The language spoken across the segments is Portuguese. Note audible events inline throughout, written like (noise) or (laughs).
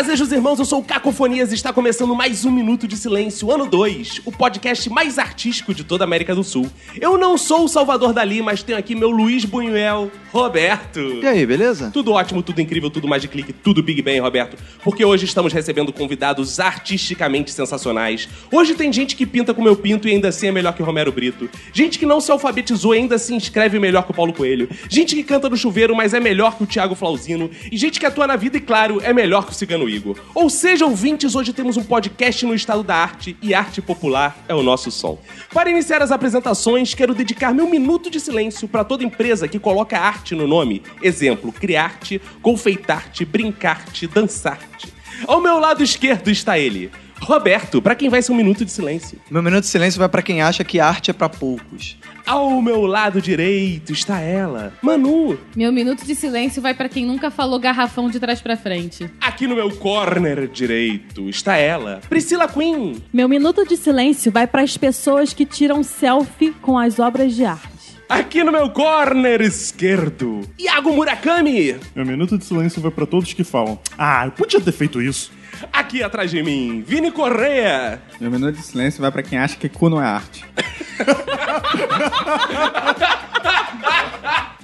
Bem, fazejos irmãos, eu sou o Cacofonias e está começando mais um Minuto de Silêncio, ano 2, o podcast mais artístico de toda a América do Sul. Eu não sou o Salvador Dali, mas tenho aqui meu Luiz Buñuel, Roberto. E aí, beleza? Tudo ótimo, tudo incrível, tudo mais de clique, tudo Big Bang, Roberto. Porque hoje estamos recebendo convidados artisticamente sensacionais. Hoje tem gente que pinta com meu pinto e ainda assim é melhor que Romero Brito. Gente que não se alfabetizou e ainda assim escreve melhor que o Paulo Coelho. Gente que canta no chuveiro, mas é melhor que o Thiago Flauzino. E gente que atua na vida e, claro, é melhor que o Cigano Igor. Ou seja, ouvintes, hoje temos um podcast no estado da arte e arte popular é o nosso som. Para iniciar as apresentações, quero dedicar meu minuto de silêncio para toda empresa que coloca arte no nome. Exemplo, criarte, confeitarte, brincarte, dançarte. Ao meu lado esquerdo está ele, Roberto, para quem vai ser um minuto de silêncio. Meu minuto de silêncio vai pra quem acha que arte é pra poucos. Ao meu lado direito está ela, Manu. Meu minuto de silêncio vai pra quem nunca falou garrafão de trás pra frente. Aqui no meu corner direito está ela, Priscila Queen. Meu minuto de silêncio vai para as pessoas que tiram selfie com as obras de arte. Aqui no meu corner esquerdo, Iago Murakami. Meu minuto de silêncio vai pra todos que falam: Ah, eu podia ter feito isso. Aqui atrás de mim, Vini Correa. Meu minuto de silêncio vai pra quem acha que cu não é arte. (laughs)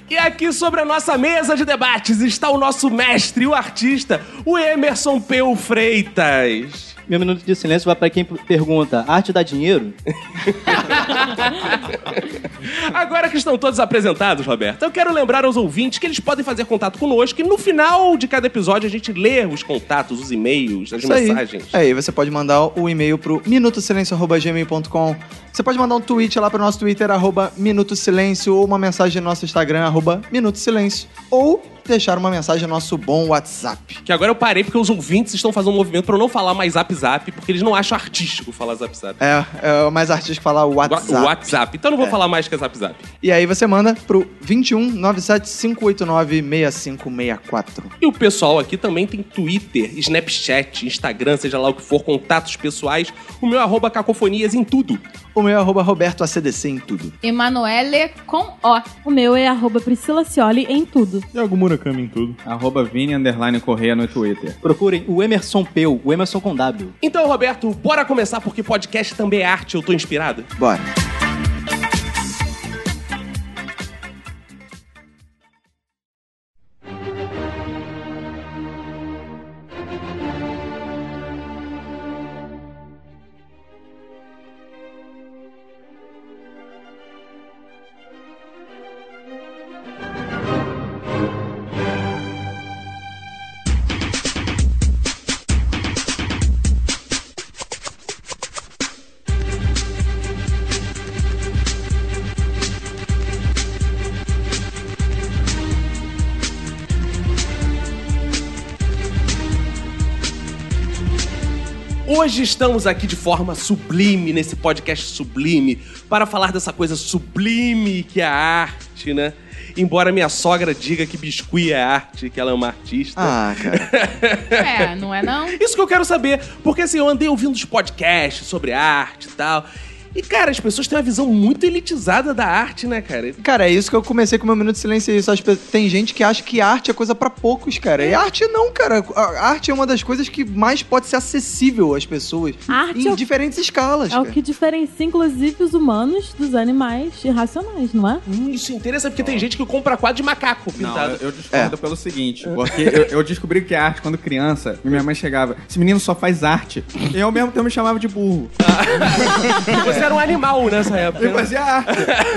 E aqui sobre a nossa mesa de debates está o nosso mestre, o artista, o Emerson Peu Freitas. Meu minuto de silêncio vai pra quem pergunta: arte dá dinheiro? (laughs) Agora que estão todos apresentados, Roberto, eu quero lembrar aos ouvintes que eles podem fazer contato conosco e no final de cada episódio a gente lê os contatos, os e-mails, as Isso aí. mensagens. Aí você pode mandar o e-mail pro minutosilencio.gmail.com. Você pode mandar um tweet lá pro nosso Twitter, arroba Minuto Silêncio, ou uma mensagem no nosso Instagram, arroba Minuto Silêncio. Ou deixar uma mensagem no nosso bom WhatsApp. Que agora eu parei porque os ouvintes estão fazendo um movimento pra eu não falar mais zap zap, porque eles não acham artístico falar zap zap. É, é o mais artístico falar WhatsApp. O WhatsApp. Então eu não vou É. falar mais que é zap zap. E aí você manda pro 21 97 589 6564. E o pessoal aqui também tem Twitter, Snapchat, Instagram, seja lá o que for, contatos pessoais. O meu é arroba cacofonias em tudo. O meu é arroba Roberto ACDC em tudo. Emanuele com O. O meu é arroba Priscila Cioli em tudo. E algum Murakami em tudo. Arroba Vini Underline Correia no Twitter. Procurem o Emerson Peu, o Emerson com W. Então, Roberto, bora começar porque podcast também é arte, eu tô inspirado. Bora. Hoje estamos aqui de forma sublime, nesse podcast sublime, para falar dessa coisa sublime que é a arte, né? Embora minha sogra diga que biscuit é arte, que ela é uma artista. Ah, cara. (laughs) É, não é não? Isso que eu quero saber, porque assim, eu andei ouvindo os podcasts sobre arte e tal. E, cara, as pessoas têm uma visão muito elitizada da arte, né, cara? Cara, é isso que eu comecei com o meu minuto de silêncio. é Isso. Tem gente que acha que arte é coisa pra poucos, cara. E arte não, cara. A arte é uma das coisas que mais pode ser acessível às pessoas. Arte em é o- diferentes escalas. É o cara. que diferencia, inclusive, os humanos dos animais irracionais, não é? Hum, isso interessa porque tem gente que compra quadro de macaco Não, pintado. eu, eu discordo pelo seguinte, porque eu, eu descobri que é arte quando criança, e minha mãe chegava, esse menino só faz arte. E eu ao mesmo tempo me chamava de burro. (laughs) Você era um animal nessa época. Eu né? fazia arte.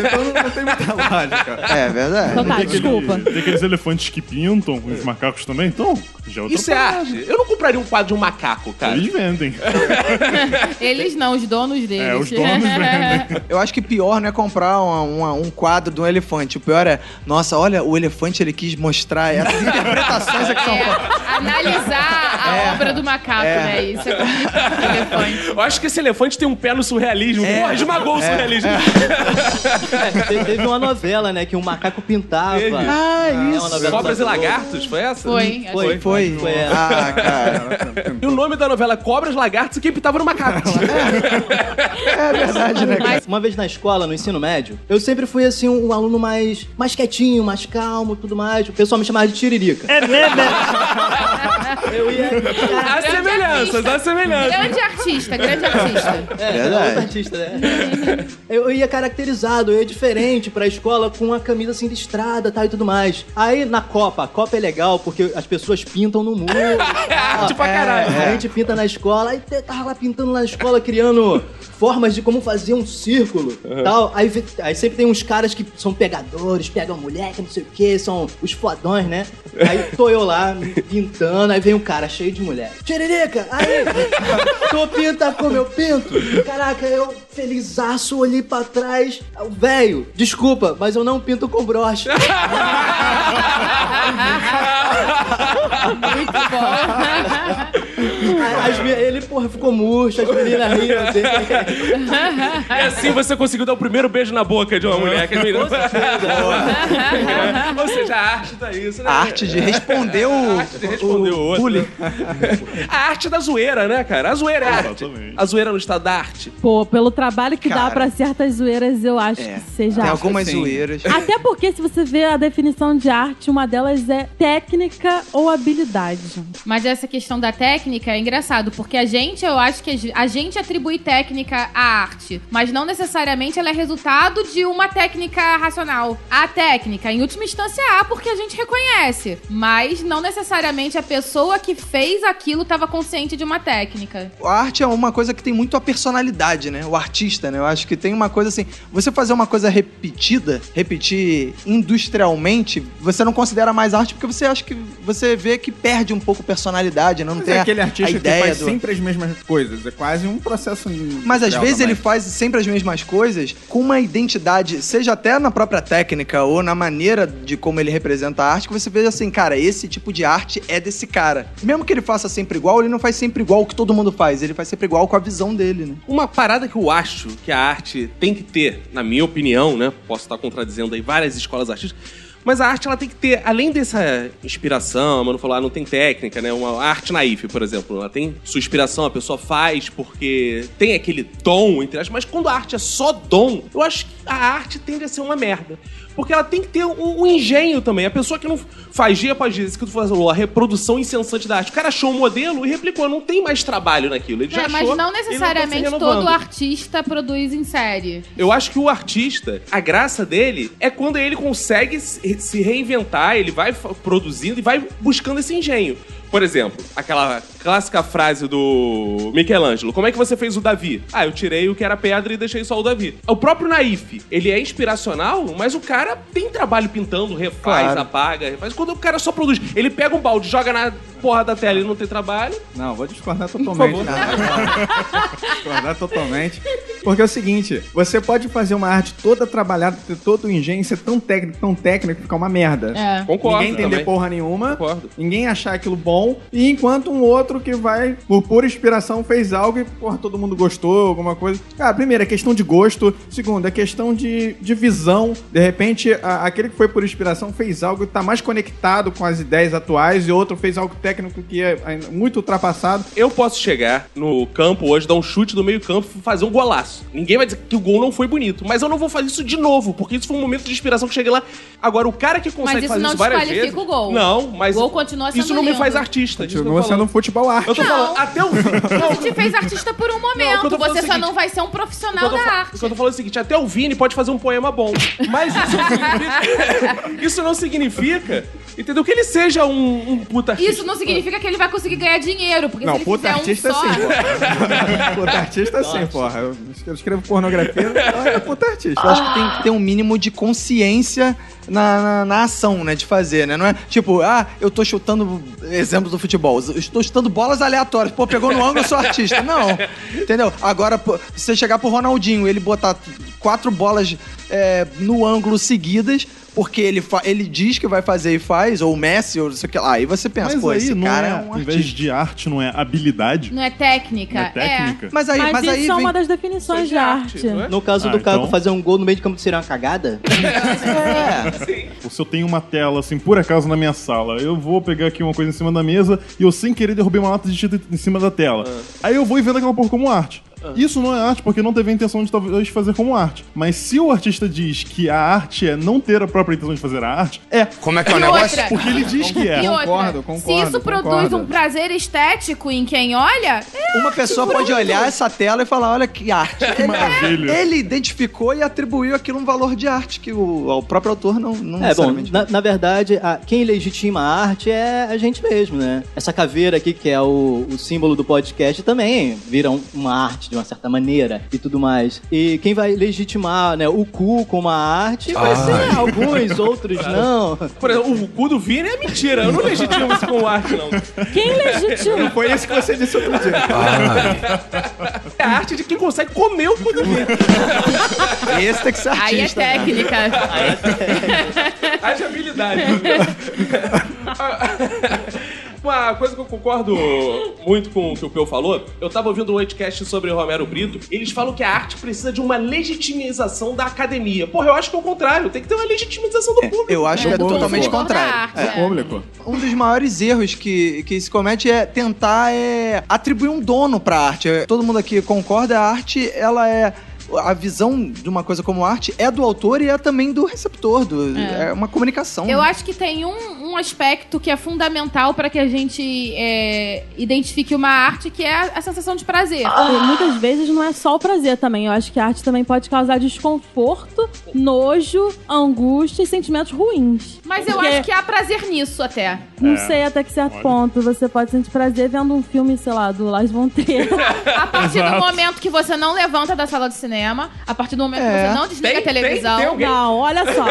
Então não, não tem muita (laughs) lógica. É verdade. Então tá, Tem aquele- desculpa. Tem aqueles elefantes que pintam, os macacos também, então já é outra Isso é parada. arte. Eu não compraria um quadro de um macaco, cara. Eles vendem. (laughs) Eles não, os donos deles. É, os donos (laughs) vendem. Eu acho que pior não é comprar uma- uma- um quadro de um elefante. O pior é, nossa, olha, o elefante ele quis mostrar essas interpretações aqui são É, analisar A obra do macaco, né? Isso é como elefante. Eu acho que esse elefante tem um pé no surrealismo. Porra, esmagou o surrealismo. É, te- teve uma novela, né, que um macaco pintava. Teve. Ah, É isso. Cobras e. Lagartos, foi essa? Foi. acho Foi, Foi. Foi essa. Ah, cara. E o nome da novela Cobras, Lagartos e quem pintava no macaco. (laughs) É verdade, né, cara? Uma vez na escola, no ensino médio, eu sempre fui assim um, um aluno mais, mais quietinho, mais calmo, tudo mais. O pessoal me chamava de tiririca. É mesmo? (laughs) eu ia. Há semelhanças, há semelhanças. Grande artista, grande artista. É, Verdade. é artista, né? (laughs) eu ia caracterizado, eu ia diferente pra escola com a camisa assim listrada tal e tudo mais. Aí na Copa, a Copa é legal porque as pessoas pintam no muro. Arte (laughs) pra caralho. A gente pinta na escola, aí tava lá pintando na escola, criando formas de como fazer um círculo tal. Aí, aí sempre tem uns caras que são pegadores, pegam moleque, não sei o que, são os fodões, né? Aí tô eu lá pintando, aí vem um cara cheio de mulher. Tiririca, aí, tu pinta como eu pinto? Caraca, eu felizaço, olhei pra trás. O velho, desculpa, mas eu não pinto com broche. (laughs) Muito bom. (laughs) As ele, porra, ficou murcho, as meninas riam assim. E (laughs) assim você conseguiu dar o primeiro beijo na boca de uma mulher. Que menina... Ou seja, a arte tá isso, né? A arte de responder o. A arte de responder o outro. bullying. A arte da zoeira, né, cara? A zoeira é arte. Exatamente. A zoeira no estado da arte. Pô, pelo trabalho que Cara. dá pra certas zoeiras, eu acho É. que seja Tem arte. algumas sim. zoeiras. Até porque, se você vê a definição de arte, uma delas é técnica ou habilidade. Mas essa questão da técnica é engraçado, porque a gente, eu acho que a ge- a gente atribui técnica à arte, mas não necessariamente ela é resultado de uma técnica racional. A técnica, em última instância, há porque a gente reconhece, mas não necessariamente a pessoa que fez aquilo estava consciente de uma técnica. A arte é uma coisa que tem muito a personalidade, né? O artista, né? Eu acho que tem uma coisa assim. Você fazer uma coisa repetida, repetir industrialmente, você não considera mais arte porque você acha que você vê que perde um pouco personalidade, né? não Mas tem é aquele a artista ideia faz do... sempre as mesmas coisas. É quase um processo. Mas às vezes ele também. faz sempre as mesmas coisas com uma identidade, seja até na própria técnica ou na maneira de como ele representa a arte, que você veja assim, cara, esse tipo de arte é desse cara. Mesmo que ele faça sempre igual, ele não faz sempre igual o que todo mundo faz, ele faz sempre igual com a visão dele, né? Uma parada que eu acho que a arte tem que ter, na minha opinião, né? Posso estar contradizendo aí várias escolas artísticas. Mas a arte ela tem que ter, além dessa inspiração, mano falou, ah, não tem técnica, né? Uma arte naif, por exemplo, ela tem sua inspiração, a pessoa faz porque tem aquele dom, entre aspas, mas quando a arte é só dom, eu acho que a arte tende a ser uma merda. Porque ela tem que ter um, um engenho também. A pessoa que não faz dia após dia, isso que tu falou, a reprodução incessante da arte. O cara achou um modelo e replicou, não tem mais trabalho naquilo. Ele já É, mas achou, não tá se necessariamente renovando. todo artista produz em série. Eu acho que o artista, a graça dele é quando ele consegue se reinventar, ele vai produzindo e vai buscando esse engenho. Por exemplo, aquela clássica frase do Michelangelo: Como é que você fez o Davi? Ah, eu tirei o que era pedra e deixei só o Davi. O próprio Naif, ele é inspiracional, mas o cara tem trabalho pintando, refaz, Claro. apaga, refaz. Quando o cara só produz, ele pega um balde, joga na porra da tela e não tem trabalho. Não, vou discordar totalmente. favor. discordar totalmente. Porque é o seguinte, você pode fazer uma arte toda trabalhada, ter todo o engenho, ser tão técnico, tão técnico, ficar uma merda. É. Concordo. Ninguém entender também. porra nenhuma. Concordo. Ninguém achar aquilo bom. E enquanto um outro que vai, por pura inspiração, fez algo e, porra, todo mundo gostou, alguma coisa. Cara, primeiro, é questão de gosto. Segundo, é questão de, de visão. De repente, a- aquele que foi por inspiração fez algo que tá mais conectado com as ideias atuais e outro fez algo técnico que é ainda muito ultrapassado. Eu posso chegar no campo hoje, dar um chute do meio campo e fazer um golaço. Ninguém vai dizer que o gol não foi bonito. Mas eu não vou fazer isso de novo, porque isso foi um momento de inspiração que eu cheguei lá. Agora, o cara que consegue Mas isso fazer não isso várias desqualifica vezes... o gol. Não, mas... O gol continua sendo Isso não me lindo. faz artista. Continua sendo um falando. Futebol arte. Eu tô falando, até o... (laughs) A gente fez artista por um Não, eu momento. tô falando é Você o só seguinte, não vai ser um profissional da arte. o que eu tô falando é o seguinte, até o Vini pode fazer um poema bom, mas isso não significa, (laughs) isso não significa entendeu? Que ele seja um, um puta artista. Isso não significa que ele vai conseguir ganhar dinheiro, porque Não, se ele puta fizer artista um só... sim, porra. (laughs) puta artista sim, porra. Eu, escrevo pornografia, eu é puta artista. Eu acho que tem que ter um mínimo de consciência na, na, na ação, né? De fazer, né? Não é tipo, ah, eu tô chutando exemplos do futebol. Eu estou chutando bolas aleatórias. Pô, pegou no ângulo, sou artista. Não. Entendeu? Agora, pô, você chegar pro Ronaldinho ele botar quatro bolas é, no ângulo seguidas, porque ele, ele diz que vai fazer e faz, ou o Messi, ou não sei o que lá. Aí você pensa, Mas pô, aí esse não cara é, é, um em vez de arte, não é habilidade, Não é técnica? não é técnica. Mas aí, Mas, mas, isso aí é vem... uma das definições de arte. não é? No caso Ah, do Caco então- fazer um gol no meio de campo seria uma cagada? É. Se eu tenho uma tela, assim, por acaso na minha sala, eu vou pegar aqui uma coisa em cima da mesa e eu, sem querer, derrubei uma lata de tinta em cima da tela. Aí eu vou e vendo aquela porra como arte. Isso não é arte porque não teve a intenção de talvez fazer como arte. Mas se o artista diz que a arte é não ter a própria intenção de fazer a arte, é. Como é que é o negócio? outra, Porque ele diz que é. Concordo, concordo, se isso produz concordo. um prazer estético em quem olha, é Uma pessoa pode olhar essa tela e falar, olha que arte. (laughs) Ele, maravilha. ele identificou e atribuiu aquilo um valor de arte que o, o próprio autor não, não É, bom, na, na verdade, a- quem legitima a arte é a gente mesmo, né? Essa caveira aqui, que é o, o símbolo do podcast, também vira um- uma arte de uma certa maneira e tudo mais. E quem vai legitimar né, o cu como uma arte vai ser alguns, outros não. Por exemplo, o cu do Vini é mentira. Eu não legitimo isso com arte, não. Quem legitima? Foi isso que você disse outro dia. É a arte de quem consegue comer o cu do Vini. Esse tem que ser aí é artista. né? técnica. Haja habilidade. (laughs) Uma coisa que eu concordo muito com o que o Peu falou, eu tava ouvindo um podcast sobre o Romero Brito, eles falam que a arte precisa de uma legitimização da academia. Porra, eu acho que é o contrário, tem que ter uma legitimização do público. Eu acho que é bom, totalmente bom. contrário. É. é. Público. Um dos maiores erros que, que se comete é tentar é, atribuir um dono pra arte. É, Todo mundo aqui concorda, a arte, ela é... A visão de uma coisa como arte é do autor e é também do receptor. Do, É. é. uma comunicação. Eu acho que tem um, um aspecto que é fundamental para que a gente é, identifique uma arte, que é a, a sensação de prazer. E muitas vezes não é só o prazer também. Eu acho que a arte também pode causar desconforto, nojo, angústia e sentimentos ruins. Mas eu Porque- acho que há prazer nisso até. Não É. sei até que certo ponto você pode sentir prazer vendo um filme, sei lá, do Lars von Trier. A partir do Exato. momento que você não levanta da sala de cinema, a partir do momento É. que você não desliga Tem- a televisão. tem- tem Não, olha só.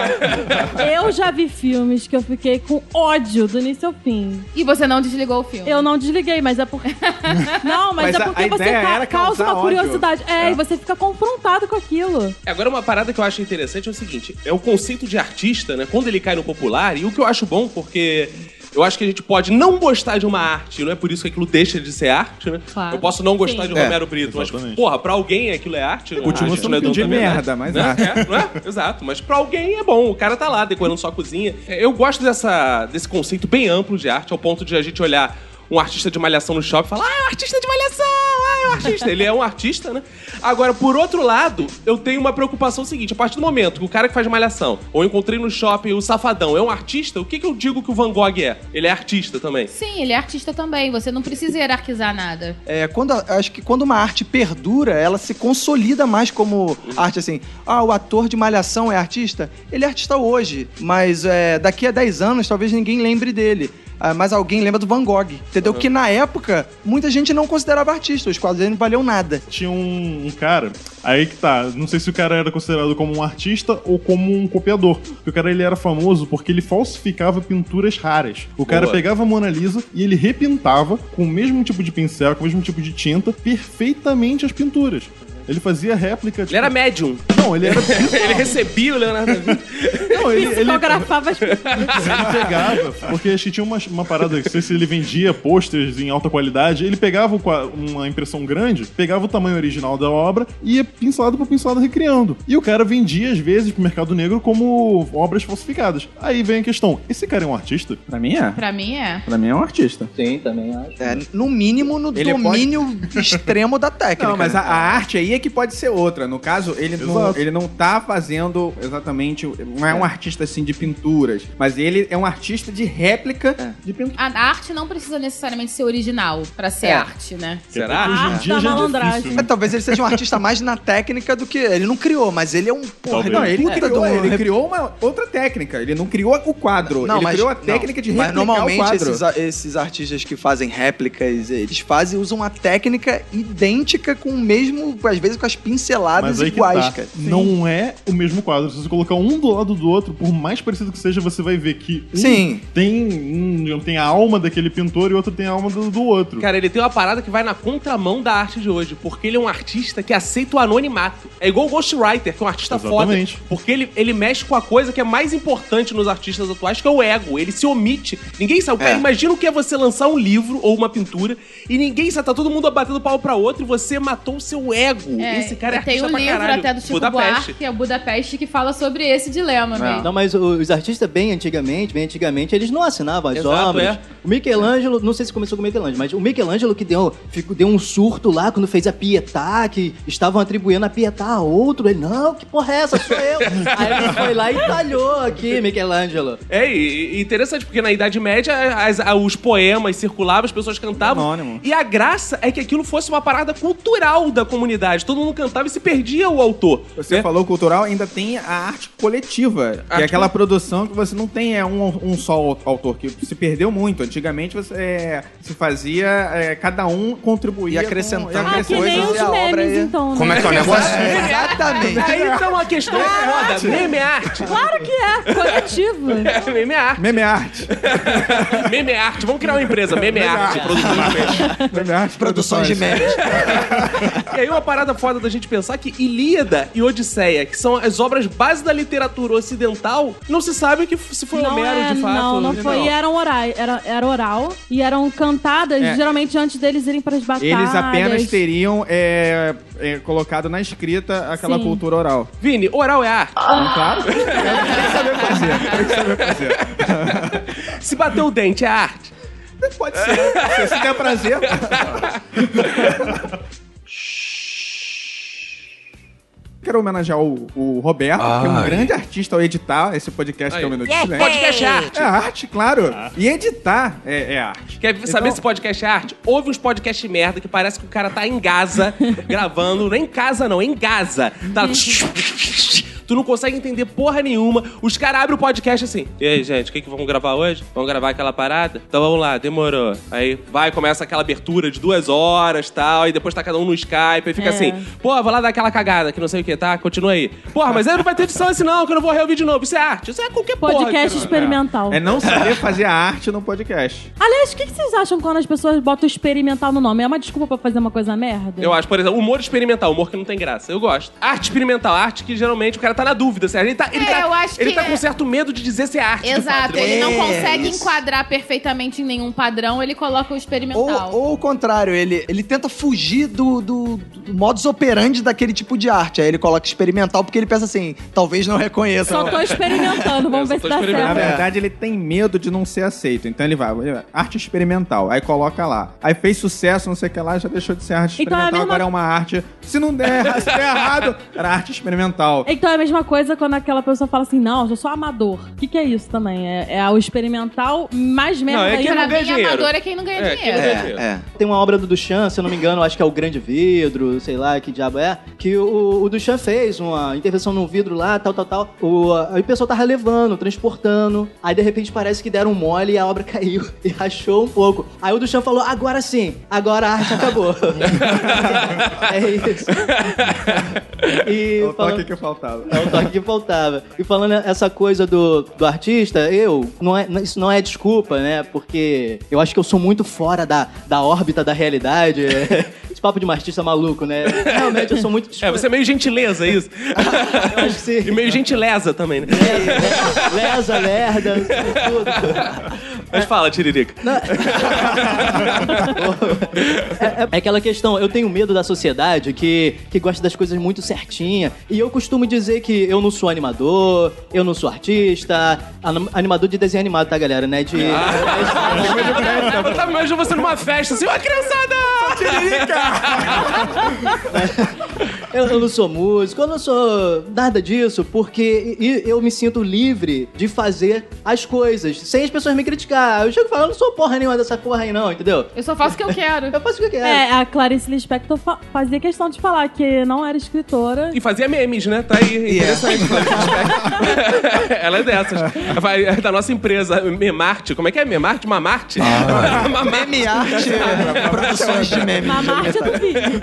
Eu já vi filmes que eu fiquei com ódio do início ao fim. E você não desligou o filme. Eu não desliguei, mas é porque. (laughs) Não, mas, Mas é a- porque a você ideia ca- era causa causar uma ódio. curiosidade. É, e você fica confrontado com aquilo. Agora, uma parada que eu acho interessante é o seguinte: é o conceito de artista, né? Quando ele cai no popular, e o que eu acho bom, porque. Eu acho que a gente pode não gostar de uma arte, não é por isso que aquilo deixa de ser arte, né? Claro. Eu posso não gostar Sim. de É, Romero Brito, mas, exatamente. porra, pra alguém aquilo é arte. né? Continua sendo é de verdade, merda, mas né? arte. É, não é? Exato. Mas pra alguém é bom. O cara tá lá decorando sua cozinha. É, Eu gosto dessa, desse conceito bem amplo de arte, ao ponto de a gente olhar um artista de malhação no shopping e falar, ah, é um artista de malhação, ah, é um artista. Ele é um artista, né? Agora, por outro lado, eu tenho uma preocupação seguinte: a partir do momento que o cara que faz malhação, ou eu encontrei no shopping o safadão, é um artista, o que, que eu digo que o Van Gogh é? Ele é artista também. Sim, ele é artista também. Você não precisa hierarquizar nada. É, quando, acho que quando uma arte perdura, ela se consolida mais como arte, assim. Ah, o ator de Malhação é artista? Ele é artista hoje, mas é, daqui a 10 anos talvez ninguém lembre dele. Ah, mas alguém lembra do Van Gogh, entendeu? Que na época, muita gente não considerava artista, os quadros dele não valiam nada. Tinha um, um cara, aí que tá, não sei se o cara era considerado como um artista ou como um copiador. Porque o cara ele era famoso porque ele falsificava pinturas raras. O cara Boa. pegava a Mona Lisa e ele repintava com o mesmo tipo de pincel, com o mesmo tipo de tinta, perfeitamente as pinturas. Ele fazia réplica. Ele era médium. Não, ele era. (laughs) ele recebia o Leonardo da Vinci. (laughs) Não, ele, ele, Psicografava as Ele pegava, porque acho que tinha uma, uma parada, não sei se ele vendia posters em alta qualidade, ele pegava uma impressão grande, pegava o tamanho original da obra e ia pincelado por pincelado recriando. E o cara vendia, às vezes, pro mercado negro como obras falsificadas. Aí vem a questão, esse cara é um artista? Pra mim é. Pra mim é. Pra mim é um artista. Sim, também acho. É, no mínimo, no Ele domínio extremo da técnica. Não, mas a, a arte aí é que pode ser outra. No caso, ele não, ele não tá fazendo exatamente. Não é um artista assim de pinturas, mas ele é um artista de réplica de pintura. A arte não precisa necessariamente ser original pra ser É. arte, né? Será? Hoje em arte dia da já é malandragem. difícil, É, né? talvez ele seja um artista mais na técnica do que. Ele não criou, mas ele é um porra. Talvez. Não, ele puta criou, de ele criou uma outra técnica. Ele não criou o quadro. Não, ele mas- criou a não. técnica de Mas replicar normalmente o quadro. esses, esses artistas que fazem réplicas, eles fazem, usam a técnica idêntica com o mesmo, às às vezes com as pinceladas iguais, tá. cara. Não é o mesmo quadro. Se você colocar um do lado do outro, por mais parecido que seja, você vai ver que um Sim. tem, um tem a alma daquele pintor e outro tem a alma do, do outro. Cara, ele tem uma parada que vai na contramão da arte de hoje, porque ele é um artista que aceita o anonimato. É igual o Ghostwriter, que é um artista Exatamente. foda. Porque ele, ele mexe com a coisa que é mais importante nos artistas atuais, que é o ego. Ele se omite. Ninguém sabe. Cara, É. imagina o que é você lançar um livro ou uma pintura e ninguém sabe, tá todo mundo batendo pau pra outro e você matou o seu ego. É, Esse cara é tem artista um pra livro caralho. até do Chico Budapeste. Buarque, que é o Budapeste, que fala sobre esse dilema mesmo. Não, mas os artistas bem antigamente, bem antigamente, eles não assinavam as Exato, obras. é. O Michelangelo, não sei se começou com o Michelangelo, mas o Michelangelo que deu, ficou, deu um surto lá quando fez a Pietà, que estavam atribuindo a Pietà a outro. Ele, não, que porra é essa? Sou eu. (laughs) Aí ele foi lá e talhou aqui, Michelangelo. É, e, interessante, porque na Idade Média as- os poemas circulavam, as pessoas cantavam. Anônimo. E a graça é que aquilo fosse uma parada cultural da comunidade. Todo mundo cantava e se perdia o autor. Você né? falou cultural, ainda tem a arte coletiva, que Arte é aquela produção que você não tem é, um, um só autor, que se perdeu muito. Antigamente você é, se fazia, é, cada um contribuía E acrescentando com, e Ah, que nem acrescentando. os a obra memes, então, né? Como é que é o (laughs) negócio? Exatamente. Aí então a questão é foda. Meme é arte. Claro que é, coletivo. (laughs) Meme é arte. Meme arte. (laughs) Meme é arte. Vamos criar uma empresa. Meme é arte. Produção de memes. Meme arte. Produções de memes. E aí uma parada foda da gente pensar que Ilíada e Odisseia, que são as obras base da literatura ocidental, não se sabe que se foi Não, Homero é, de fato. não, não foi. E eram orais, era, era oral. E eram cantadas, É. geralmente, antes deles irem para as batalhas. Eles apenas teriam é, é, colocado na escrita aquela Sim. cultura oral. Vini, oral é arte. Claro. Tem que saber fazer. Tem que saber fazer. Se bater o dente é arte. Pode ser. Se der prazer. (laughs) Quero homenagear o, o Roberto, que é um Ai. grande artista ao editar esse podcast que é o. Minuto de Silêncio. Podcast é arte. É arte, claro. E editar é, é arte. Quer saber Então- se podcast é arte? Ouve uns podcasts merda que parece que o cara tá em Gaza (laughs) gravando. Nem em casa, não, em Gaza. Tá. (laughs) Tu não consegue entender porra nenhuma. Os caras abrem o podcast assim. E aí, gente, o que, que vamos gravar hoje? Vamos gravar aquela parada? Então vamos lá, demorou. Aí vai, começa aquela abertura de duas horas tal. E depois tá cada um no Skype. E fica É. assim, pô, vou lá dar aquela cagada que não sei o que, tá? Continua aí. Porra, mas aí não vai ter edição assim não, que eu não vou reouvir de novo. Isso é arte. Isso é qualquer porra. Podcast experimental. É não saber fazer a arte no podcast. Aliás, o que, que vocês acham quando as pessoas botam experimental no nome? É uma desculpa pra fazer uma coisa merda? Eu acho, por exemplo, humor experimental, humor que não tem graça. Eu gosto. Arte experimental, arte que geralmente o cara tá na dúvida. Assim, ele tá, ele É, tá, eu acho ele que tá é- com certo medo de dizer se é arte. de Exato, fato. ele não É, consegue isso. enquadrar perfeitamente em nenhum padrão, ele coloca o experimental. Ou, ou o contrário, ele, ele tenta fugir do, do, do modus operandi daquele tipo de arte. Aí ele coloca experimental porque ele pensa assim, talvez não reconheça. Só tô experimentando, vamos ver se dá experimentando. Na certo. verdade, ele tem medo de não ser aceito. Então ele vai, ele vai, arte experimental. Aí coloca lá. Aí fez sucesso, não sei o que lá, já deixou de ser arte Então é a experimental, mesma- agora é uma arte. Se não der, (laughs) se der errado, era arte experimental. Então é a mesma coisa quando aquela pessoa fala assim, não, eu sou amador. O que, que é isso também? É, é o experimental mais merda Não, é que ainda. não pra ganha mim, dinheiro. amador é quem não ganha É, quem dinheiro. não ganha É, dinheiro. é. Tem uma obra do Duchamp, se eu não me engano, acho que é o Grande Vidro, sei lá que diabo é, que o, o Duchamp fez uma intervenção num vidro lá, tal, tal, tal. O, aí o pessoal tava levando, transportando. Aí de repente parece que deram um mole e a obra (laughs) caiu e rachou um pouco. Aí o Duchamp falou: agora sim, agora a arte acabou. (laughs) (laughs) é isso. E É o falando- toque que faltava. É o toque que faltava. E falando essa coisa do, do artista, eu, não é, isso não é desculpa, né? Porque eu acho que eu sou muito fora da, da órbita da realidade. (laughs) Esse papo de um artista maluco, né? Realmente eu sou muito. (laughs) É, você é meio gentileza, é isso? (laughs) Eu acho que E sim. meio gentileza também, né? Lesa, lerda, tudo. Mas fala, Tiririca. É, (laughs) é- é aquela questão, eu tenho medo da sociedade que, que gosta das coisas muito certinha. E eu costumo dizer que eu não sou animador, eu não sou artista. Anim- Animador de desenho animado, tá, galera? Né? De. Eu tava imaginando você numa festa assim, ó, criançada! Eu, (laughs) eu não sou músico, eu não sou nada disso, porque eu me sinto livre de fazer as coisas, sem as pessoas me criticar. Eu chego falando, eu não sou porra nenhuma dessa porra aí, não, entendeu? Eu só faço o que eu quero. (laughs) Eu faço o que eu quero. É, a Clarice Lispector fa- fazia questão de falar que não era escritora. E fazia memes, né? Tá aí, interessante. (laughs) Ela é dessas. Vai, é da nossa empresa, Memarte. Como é que é? Memarte? Mamarte? (laughs) Mamarte. Meme arte, produções de memes. Na marcha do vídeo.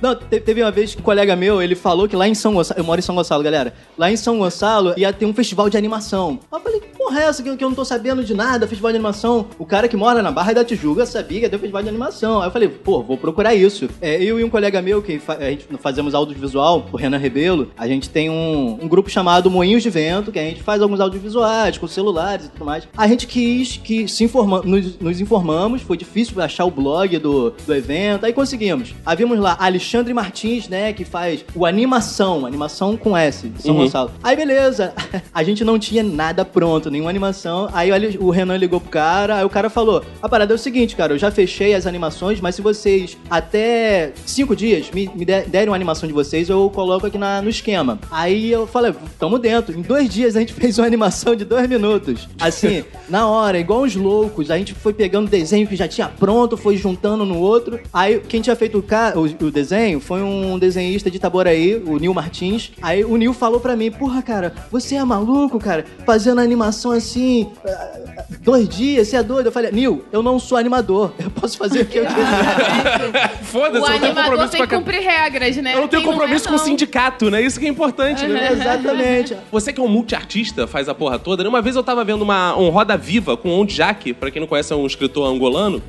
Não, te- teve uma vez que um colega meu, ele falou que lá em São Gonçalo, eu moro em São Gonçalo, galera. Lá em São Gonçalo ia ter um festival de animação. Eu falei, que porra é essa que eu, não tô sabendo de nada, festival de animação? O cara que mora na Barra da Tijuca sabia que ia ter um festival de animação. Aí eu falei, pô, vou procurar isso. É, eu e um colega meu, que a gente fazemos audiovisual, o Renan Rebelo, a gente tem um, um grupo chamado Moinhos de Vento, que a gente faz alguns audiovisuais com celulares e tudo mais. A gente quis que se informa nos, nos informamos, foi difícil achar o blog do, do evento, aí conseguimos. Havíamos lá Alexandre Martins, né, que faz o Animação, animação com S, de São Uhum. Gonçalo. Aí beleza, (laughs) a gente não tinha nada pronto, nenhuma animação. Aí o Renan ligou pro cara, aí o cara falou: A parada é o seguinte, cara, eu já fechei as animações, mas se vocês até cinco dias me, me der- derem uma animação de vocês, eu coloco aqui na- no esquema. Aí eu falei, tamo dentro. Em dois dias a gente (laughs) fez uma animação de dois minutos. Assim, na hora, igual uns loucos. A gente foi pegando desenho que já tinha pronto, foi juntando no outro. Aí quem tinha feito o, o- o desenho foi um desenhista de Itaboraí, o Nil Martins. Aí o Nil falou pra mim, porra, cara, você é maluco, cara? Fazendo animação assim, ah, dois dias, você é doido? Eu falei, Nil, eu não sou animador. Eu posso fazer o que eu quiser. (laughs) Foda-se, O eu não tenho animador compromisso tem que cumprir regras, né? Eu não tenho Quem compromisso é, com o não. sindicato, né? Isso que é importante, né? Exatamente. (laughs) Você que é um multiartista, faz a porra toda, né? Uma vez eu tava vendo uma, um Roda Viva com o Onde Jack, pra quem não conhece, é um escritor angolano.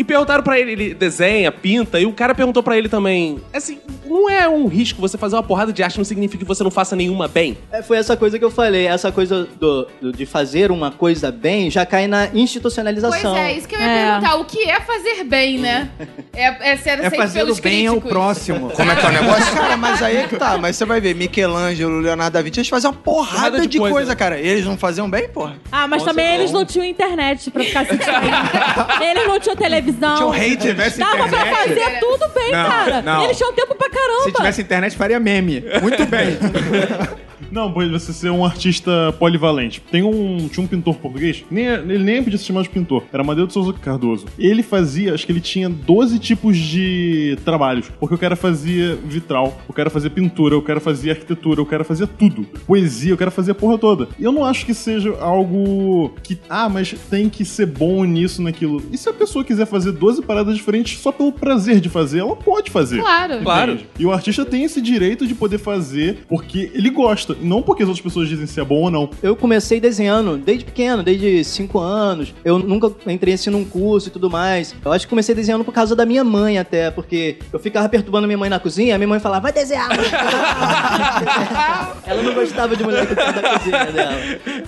E perguntaram pra ele, ele desenha, pinta, e o cara perguntou pra ele também, assim, não é um risco você fazer uma porrada de arte, não significa que você não faça nenhuma bem? É, foi essa coisa que eu falei, essa coisa do, do- de fazer uma coisa bem já cai na Pois institucionalização. é, isso que eu ia É. perguntar. O que é fazer bem, né? É, é ser É fazer pelos o bem ao críticos. próximo. Como é que é o negócio? Cara, mas aí é que tá. Mas você vai ver, Michelangelo, Leonardo da Vinci, eles faziam uma porrada Porrada de de, coisa, coisa, né? cara. Eles não faziam bem, porra? Ah, mas também eles não tinham internet pra ficar se distraindo. (laughs) eles não tinham televisão. Tinha um hater. Se tivesse Dava pra internet, fazer tudo bem, Não, cara. não. Eles tinham tempo pra caramba. se tivesse internet, faria meme. Muito bem. (laughs) Não, pode você ser um artista polivalente. Tem um, tinha um pintor português, nem, ele nem podia se chamar de pintor, era Amadeu de Souza Cardoso. Ele fazia, acho que ele tinha 12 tipos de trabalhos, porque o cara fazia vitral, o cara fazia pintura, o cara fazia arquitetura, o cara fazia tudo. Poesia, o cara fazia a porra toda. E eu não acho que seja algo que, ah, mas tem que ser bom nisso, naquilo. E se a pessoa quiser fazer 12 paradas diferentes só pelo prazer de fazer, ela pode fazer. Claro. Claro. E o artista tem esse direito de poder fazer porque ele gosta, não porque as outras pessoas dizem se é bom ou não. Eu comecei desenhando desde pequeno, desde 5 anos. Eu nunca entrei assim num curso e tudo mais. Eu acho que comecei desenhando por causa da minha mãe até, porque eu ficava perturbando minha mãe na cozinha, a minha mãe falava, vai desenhar, vai desenhar." Ela não gostava de mulher que da cozinha dela.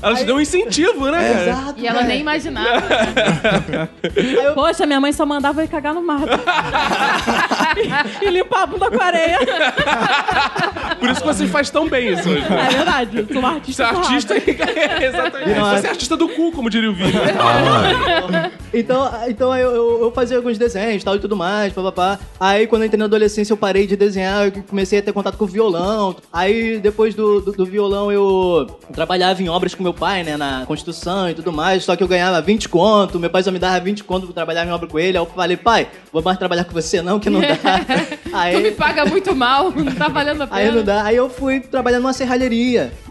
Ela te deu um incentivo, né, cara? Exato. E ela né? nem imaginava. Poxa, minha mãe só mandava eu ir cagar no mato. e, (laughs) e limpar a bunda com areia. Por isso que você faz tão bem isso hoje. É verdade, eu sou uma Você artista. (laughs) é artista. Exatamente. Não, Você é artista do cu, como diria o Vini. (laughs) Então, então eu, eu, eu fazia alguns desenhos tal e tudo mais, papapá. Aí quando eu entrei na adolescência eu parei de desenhar, eu comecei a ter contato com o violão. Aí depois do, do, do violão eu trabalhava em obras com meu pai, né, na construção e tudo mais. Só que eu ganhava 20 conto, meu pai só me dava 20 conto pra trabalhar em obra com ele. Aí eu falei, pai, vou mais trabalhar com você não, que não dá. (laughs) Tu me Aí, paga muito mal, não tá valendo a pena. Aí não dá. Aí eu fui trabalhar numa serralheria,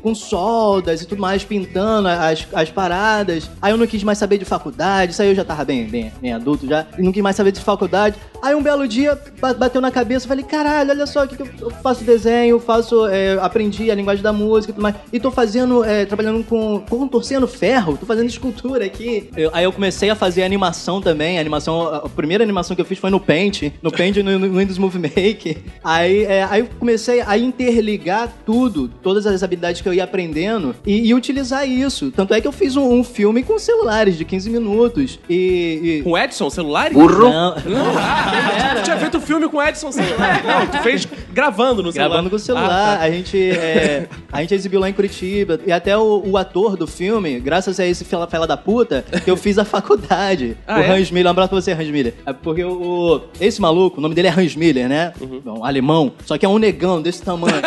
com soldas e tudo mais, pintando as, as paradas. Aí eu não quis mais saber de faculdade, isso aí eu já tava bem, bem, bem adulto já. E não quis mais saber de faculdade. Aí um belo dia ba- bateu na cabeça, falei, caralho, olha só, que que eu, faço desenho, faço. é, aprendi a linguagem da música e tudo mais. E tô fazendo, é, trabalhando com. contorcendo ferro, tô fazendo escultura aqui. Eu- aí eu comecei a fazer animação também. A animação, a, primeira animação que eu fiz foi no Paint, no Paint no, no Windows Movie Maker. Aí, é, aí eu comecei a interligar tudo, todas as habilidades que eu ia aprendendo e, e utilizar isso. Tanto é que eu fiz um, um filme com celulares de 15 minutos. E. e- Com o (laughs) Edson, celular? Não, Tu tinha feito filme com o Edson celular. Não, tu fez gravando no celular. Gravando com o celular. Ah, tá. A gente é, a gente exibiu lá em Curitiba. E até o, o ator do filme, graças a esse fela, fela da puta, que eu fiz a faculdade. (laughs) Ah, o é? Hans Miller. Um abraço pra você, Hans Miller. É porque o, o- esse maluco, o nome dele é Hans Miller, né? Uhum. Um alemão. Só que é um negão desse tamanho. (laughs)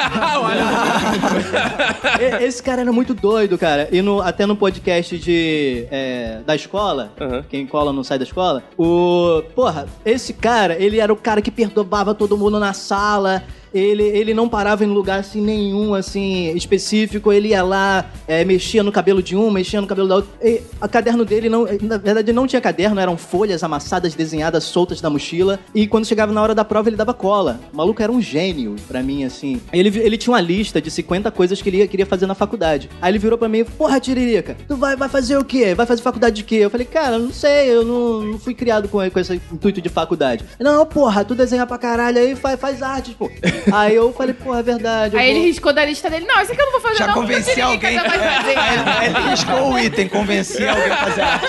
(laughs) Esse cara era muito doido, cara. E no- até no podcast de, é, da escola, Aham. quem cola não sai da escola, o. Porra, esse cara, ele era o cara que perturbava todo mundo na sala. Ele, ele não parava em lugar assim nenhum, assim, específico. Ele ia lá, é, mexia no cabelo de um, mexia no cabelo da outra. E a caderno dele, não, na verdade, não tinha caderno, eram folhas amassadas, desenhadas, soltas na mochila. E quando chegava na hora da prova, ele dava cola. O maluco era um gênio pra mim, assim. Ele, ele tinha uma lista de 50 coisas que ele ia- queria fazer na faculdade. Aí ele virou pra mim, porra, Tiririca, tu vai, vai fazer o quê? Vai fazer faculdade de quê? Eu falei, cara, não sei, eu não, não fui criado com, com esse intuito de faculdade. Não, porra, tu desenha pra caralho aí, faz, faz arte, pô. (laughs) Aí eu falei, porra, é verdade. Aí vou- ele riscou da lista dele. Não, isso aqui eu não vou fazer Já não. convenci alguém. já vai fazer. Aí, ele riscou o item, convenci alguém a fazer arte.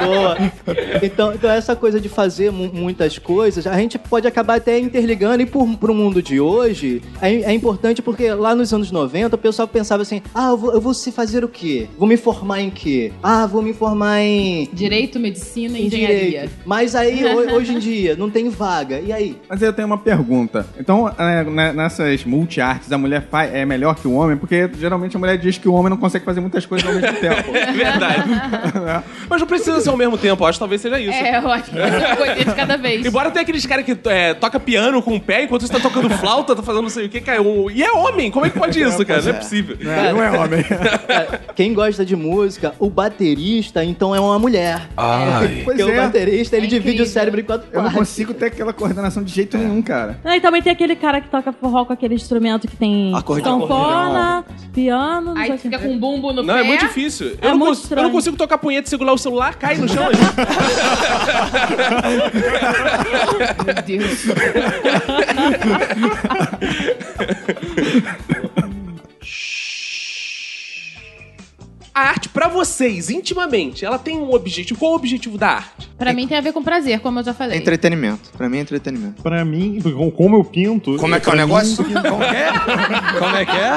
(laughs) Boa. Então, então, essa coisa de fazer mu- muitas coisas, a gente pode acabar até interligando. E por, pro mundo de hoje, é, é importante porque lá nos anos 90, o pessoal pensava assim: ah, eu vou, eu vou se fazer o quê? Vou me formar em quê? Ah, vou me formar em. Direito, medicina e engenharia. direito. Mas aí, (laughs) ho- hoje em dia, não tem vaga. E aí? Mas eu tenho uma pergunta. Então, é, né, nessas multi-artes, a mulher faz, é melhor que o homem? Porque geralmente a mulher diz que o homem não consegue fazer muitas coisas ao mesmo tempo. (laughs) É verdade. (laughs) Mas não precisa ser ao mesmo tempo, acho que talvez seja isso. É, eu acho que vai ser uma coisinha de cada vez. Embora tenha aqueles caras que é, toca piano com o pé enquanto você tá tocando flauta, tá fazendo não sei o que, cara. Um- E é homem, como é que pode isso, cara? Não é possível. É, não é homem. Cara, (laughs) quem gosta de música, o baterista, então é uma mulher. Ai. Pois Porque o é. baterista, ele É divide incrível. o cérebro em quatro Eu não consigo ter aquela coordenação de jeito nenhum, cara. Ah, E também tem aquele cara que toca forró com aquele instrumento que tem Acordeão. sanfona, piano, não sei Aí que. fica com bumbo no Não, pé. é muito difícil. É Eu, não muito cons- eu estranho. não consigo tocar punheta e segurar o celular, cai no chão. Meu Deus. A arte, pra vocês, intimamente, ela tem um objetivo. Qual é o objetivo da arte? Pra mim tem a ver com prazer, como eu já falei. Entretenimento. Pra mim é entretenimento. Pra mim, com- como eu pinto. Como é que é o pra mim, negócio? Como que é? Como é que é?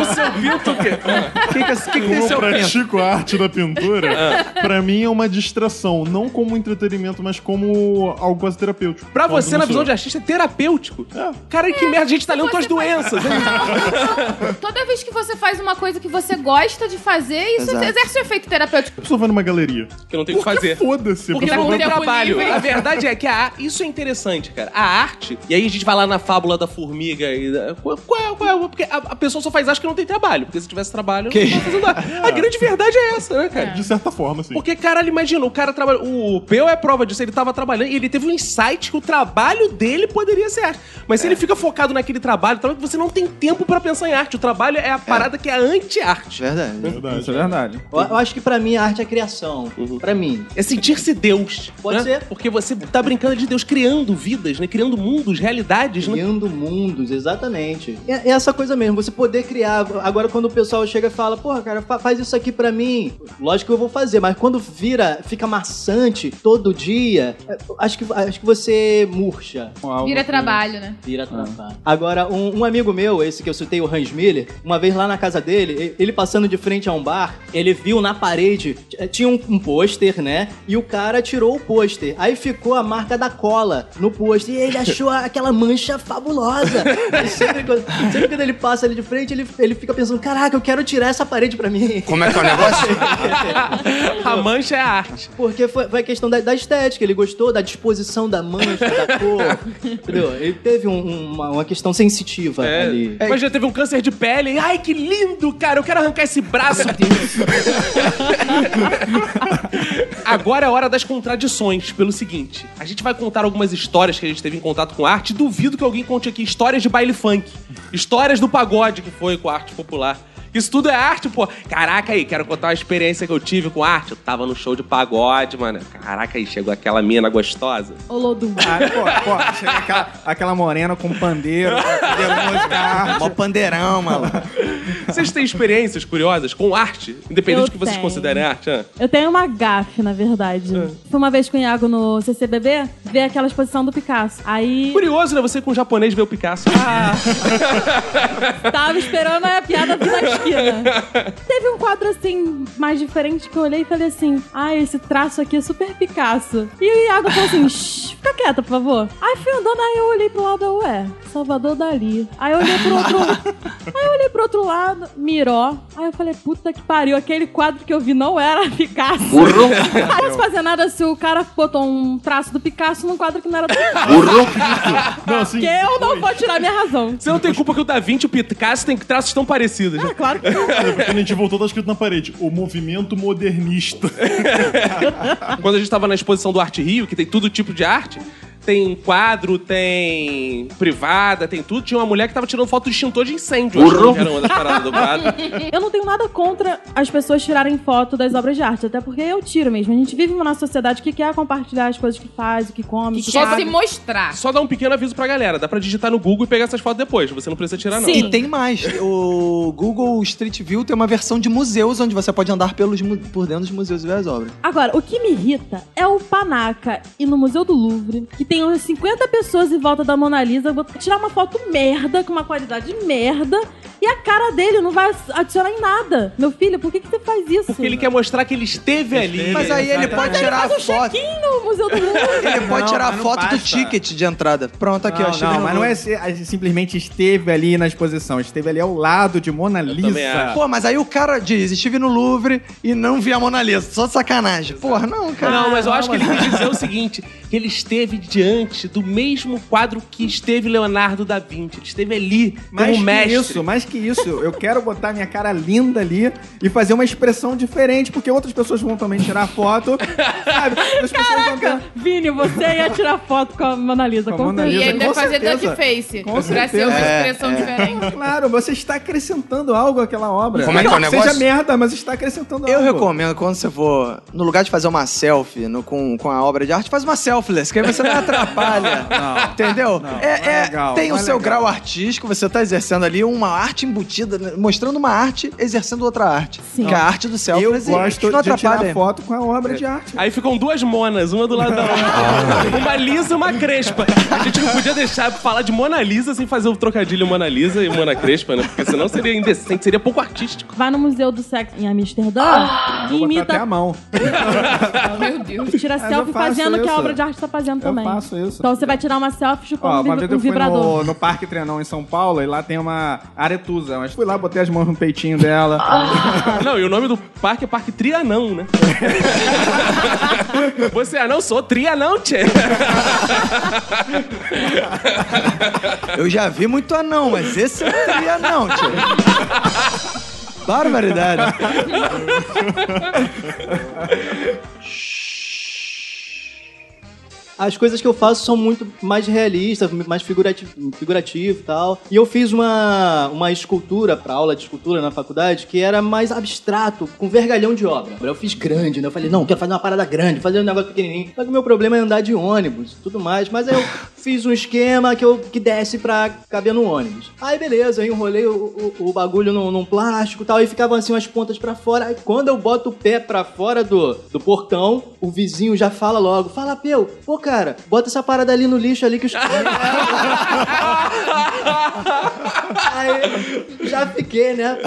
O seu pinto o quê? O que, que, que, que tem Como eu seu pinto? pratico a arte da pintura, pra mim é uma distração. Não como entretenimento, mas como algo quase terapêutico. Pra Quando você, na visão de artista, é terapêutico. É. Cara, que merda, a gente tá lendo tuas doenças. hein? (laughs) Toda vez que você faz uma coisa que você gosta de fazer, isso Exato. exerce um efeito terapêutico. A pessoa vai numa galeria. que eu não tenho o que fazer. Foda-se. Porque tá com não tem trabalho. A verdade é que a isso é interessante, cara. A arte, e aí a gente vai lá na fábula da formiga e. da- Qual, qual, qual, porque a, a pessoa só faz arte que não tem trabalho. Porque se tivesse trabalho, não tava fazendo arte. A grande verdade é essa, né, cara? De certa forma, assim. Porque, caralho, imagina, o cara trabalha. O Peu é prova disso, ele tava trabalhando e ele teve um insight que o trabalho dele poderia ser arte. Mas se ele fica focado naquele trabalho, você não tem tempo pra pensar em arte. O trabalho é a parada que é anti-arte. Verdade. Verdade. Isso é verdade. Eu, eu acho que pra mim a arte é criação. Pra mim. É sentir-se Deus. Pode né? ser. Porque você tá brincando de Deus, criando vidas, né? Criando mundos, realidades, né? Criando mundos, exatamente. É, é essa coisa mesmo, você poder criar. Agora, quando o pessoal chega e fala, porra, cara, fa- faz isso aqui pra mim. Lógico que eu vou fazer, mas quando vira, fica maçante todo dia, é, acho que, acho que você murcha. Vira trabalho, né? Vira trabalho. Agora, um, um amigo meu, esse que eu citei, o Hans Miller, uma vez lá na casa dele, ele passando de frente a um bar, ele viu na parede, tinha um, um pôster, né? E o cara tirou o pôster. Aí ficou a marca da cola no pôster. E ele achou aquela mancha fabulosa. (laughs) E sempre, quando, sempre quando ele passa ali de frente, ele, ele fica pensando: caraca, eu quero tirar essa parede pra mim. Como é que é o negócio? (laughs) a mancha é a arte. Porque foi, foi a questão da, da estética, ele gostou da disposição da mancha, da cor. Entendeu? Ele teve um- uma, uma questão sensitiva É. ali. Mas já teve um câncer de pele. Ai, que lindo, cara. Eu quero arrancar esse braço. (laughs) Agora é a hora das contradições, pelo seguinte: a gente vai contar algumas histórias que a gente teve em contato com arte. Duvido que alguém conte aqui histórias de baile funk, histórias do pagode que foi com a arte popular. Isso tudo é arte, pô. Caraca aí, quero contar uma experiência que eu tive com arte. Eu tava no show de pagode, mano. Caraca aí, chegou aquela mina gostosa. Olodum. Ah, pô, pô, chega aquela, aquela morena com pandeiro, pandeiro musical. (laughs) Mó pandeirão, maluco. Vocês têm experiências curiosas com arte? Independente Eu do que vocês tenho. considerem arte? hã? Eu tenho uma gafe, na verdade. É. Fui uma vez com o Iago no CCBB ver aquela exposição do Picasso. Aí Curioso, né? Você com um japonês ver o Picasso. Ah, (laughs) tava esperando a piada vir (laughs) esquina. Teve um quadro assim, mais diferente, que eu olhei e falei assim: Ah, esse traço aqui é super Picasso. E o Iago falou assim: Shh, fica quieta, por favor. Aí fui andando, aí eu olhei pro lado, ué, Salvador Dali. Aí eu olhei pro outro. aí eu olhei pro outro lado. Miró. Aí eu falei, puta que pariu, aquele quadro que eu vi não era Picasso. Burro. não posso fazer nada se o cara botou um traço do Picasso num quadro que não era do Picasso. Não, assim, Porque eu não vou tirar minha razão. Você não tem culpa que o Da Vinci e o Picasso têm traços tão parecidos. É, claro que não. (laughs) quando a gente voltou, tá escrito na parede: o movimento modernista. (laughs) Quando a gente tava na exposição do Arte Rio, que tem todo tipo de arte, tem quadro, tem privada, tem tudo. Tinha uma mulher que tava tirando foto de extintor de incêndio. Achando que era uma das paradas do quadro. (laughs) Eu não tenho nada contra as pessoas tirarem foto das obras de arte, até porque eu tiro mesmo. A gente vive numa sociedade que quer compartilhar as coisas que faz, o que come, o Que sabe. se mostrar. Só dá um pequeno aviso pra galera. Dá pra digitar no Google e pegar essas fotos depois. Você não precisa tirar, não. Sim. E tem mais. O Google Street View tem uma versão de museus onde você pode andar pelos, por dentro dos museus e ver as obras. Agora, o que me irrita é o Panaca e no Museu do Louvre, que tem umas 50 pessoas em volta da Mona Lisa, vou tirar uma foto merda, com uma qualidade merda, e a cara dele não vai adicionar em nada. Meu filho, por que, que você faz isso? Porque ele quer mostrar que ele esteve ali. Mas aí ele pode tirar a um foto. check-in no Museu do Louvre. (laughs) Ele pode tirar a foto do ticket de entrada. Pronto, aqui, ó. não, achei não, no mas não é a- simplesmente esteve ali na exposição, esteve ali ao lado de Mona Lisa. Pô, mas aí o cara diz, estive no Louvre e não vi a Mona Lisa. Só de sacanagem. Porra, não, cara. Não, mas eu acho que ele quis dizer o seguinte: que ele esteve diante do mesmo quadro que esteve Leonardo da Vinci. Ele esteve ali Mais como que mestre. isso, mais que isso, eu quero botar minha cara linda ali e fazer uma expressão diferente, porque outras pessoas vão também tirar foto, sabe? As pessoas vão ter- Vini, você ia tirar foto com a Mona Lisa, Com a Mona E Lisa, ainda com fazer certeza. duck face. Com pra ser certeza. uma É, expressão diferente. Claro, você está acrescentando algo àquela obra. Como é que é o Seja negócio? merda, mas está acrescentando Eu algo. recomendo quando você for, no lugar de fazer uma selfie no- com, com a obra de arte, faz uma selfless, que aí você não (laughs) atrapalha. (laughs) Entendeu? não é, é- é legal, tem não o é seu legal. grau artístico, você tá exercendo ali uma arte embutida, né, mostrando uma arte, exercendo outra arte. Sim. Que é a arte do Eu selfless e gosto não de atrapalha. tirar foto com a obra de arte. Aí ficam duas monas, uma do lado da outra. (laughs) Uma lisa e uma crespa. A gente não podia deixar falar de Mona Lisa sem fazer o trocadilho Mona Lisa e Mona Crespa, né? Porque senão seria indecente, seria pouco artístico. Vai no Museu do Sexo em Amsterdã Ah, e botar até a imita, mão. (laughs) Meu Deus. tira selfie eu faço fazendo o que a obra de arte tá fazendo também. faço isso. Então você vai tirar uma selfie chupando Ó, um, uma vibra- vez eu um fui vibrador. no, no Parque Trenão em São Paulo e lá tem uma aretusa. Mas fui lá, botei as mãos no peitinho dela. (laughs) Não, e o nome do parque é Parque Trianão, né? (laughs) Você é anão? Sou trianão, tchê. Eu já vi muito anão, mas esse não seria não, tio. Barbaridade. (laughs) As coisas que eu faço são muito mais realistas, mais figurativo, figurativo e tal. E eu fiz uma, uma escultura pra aula de escultura na faculdade que era mais abstrato, com vergalhão de obra. Eu fiz grande, né? Eu falei, não, quero fazer uma parada grande, fazer um negócio pequenininho. Só que o meu problema é andar de ônibus tudo mais. Mas aí eu fiz um esquema que, eu, que desse pra caber no ônibus. Aí beleza, eu enrolei o, o, o bagulho num, num plástico e tal, e ficavam assim as pontas pra fora. Aí quando eu boto o pé pra fora do, do portão, o vizinho já fala logo: Fala, Peu, pô, cara, bota essa parada ali no lixo ali que os (laughs) Aí já fiquei, né?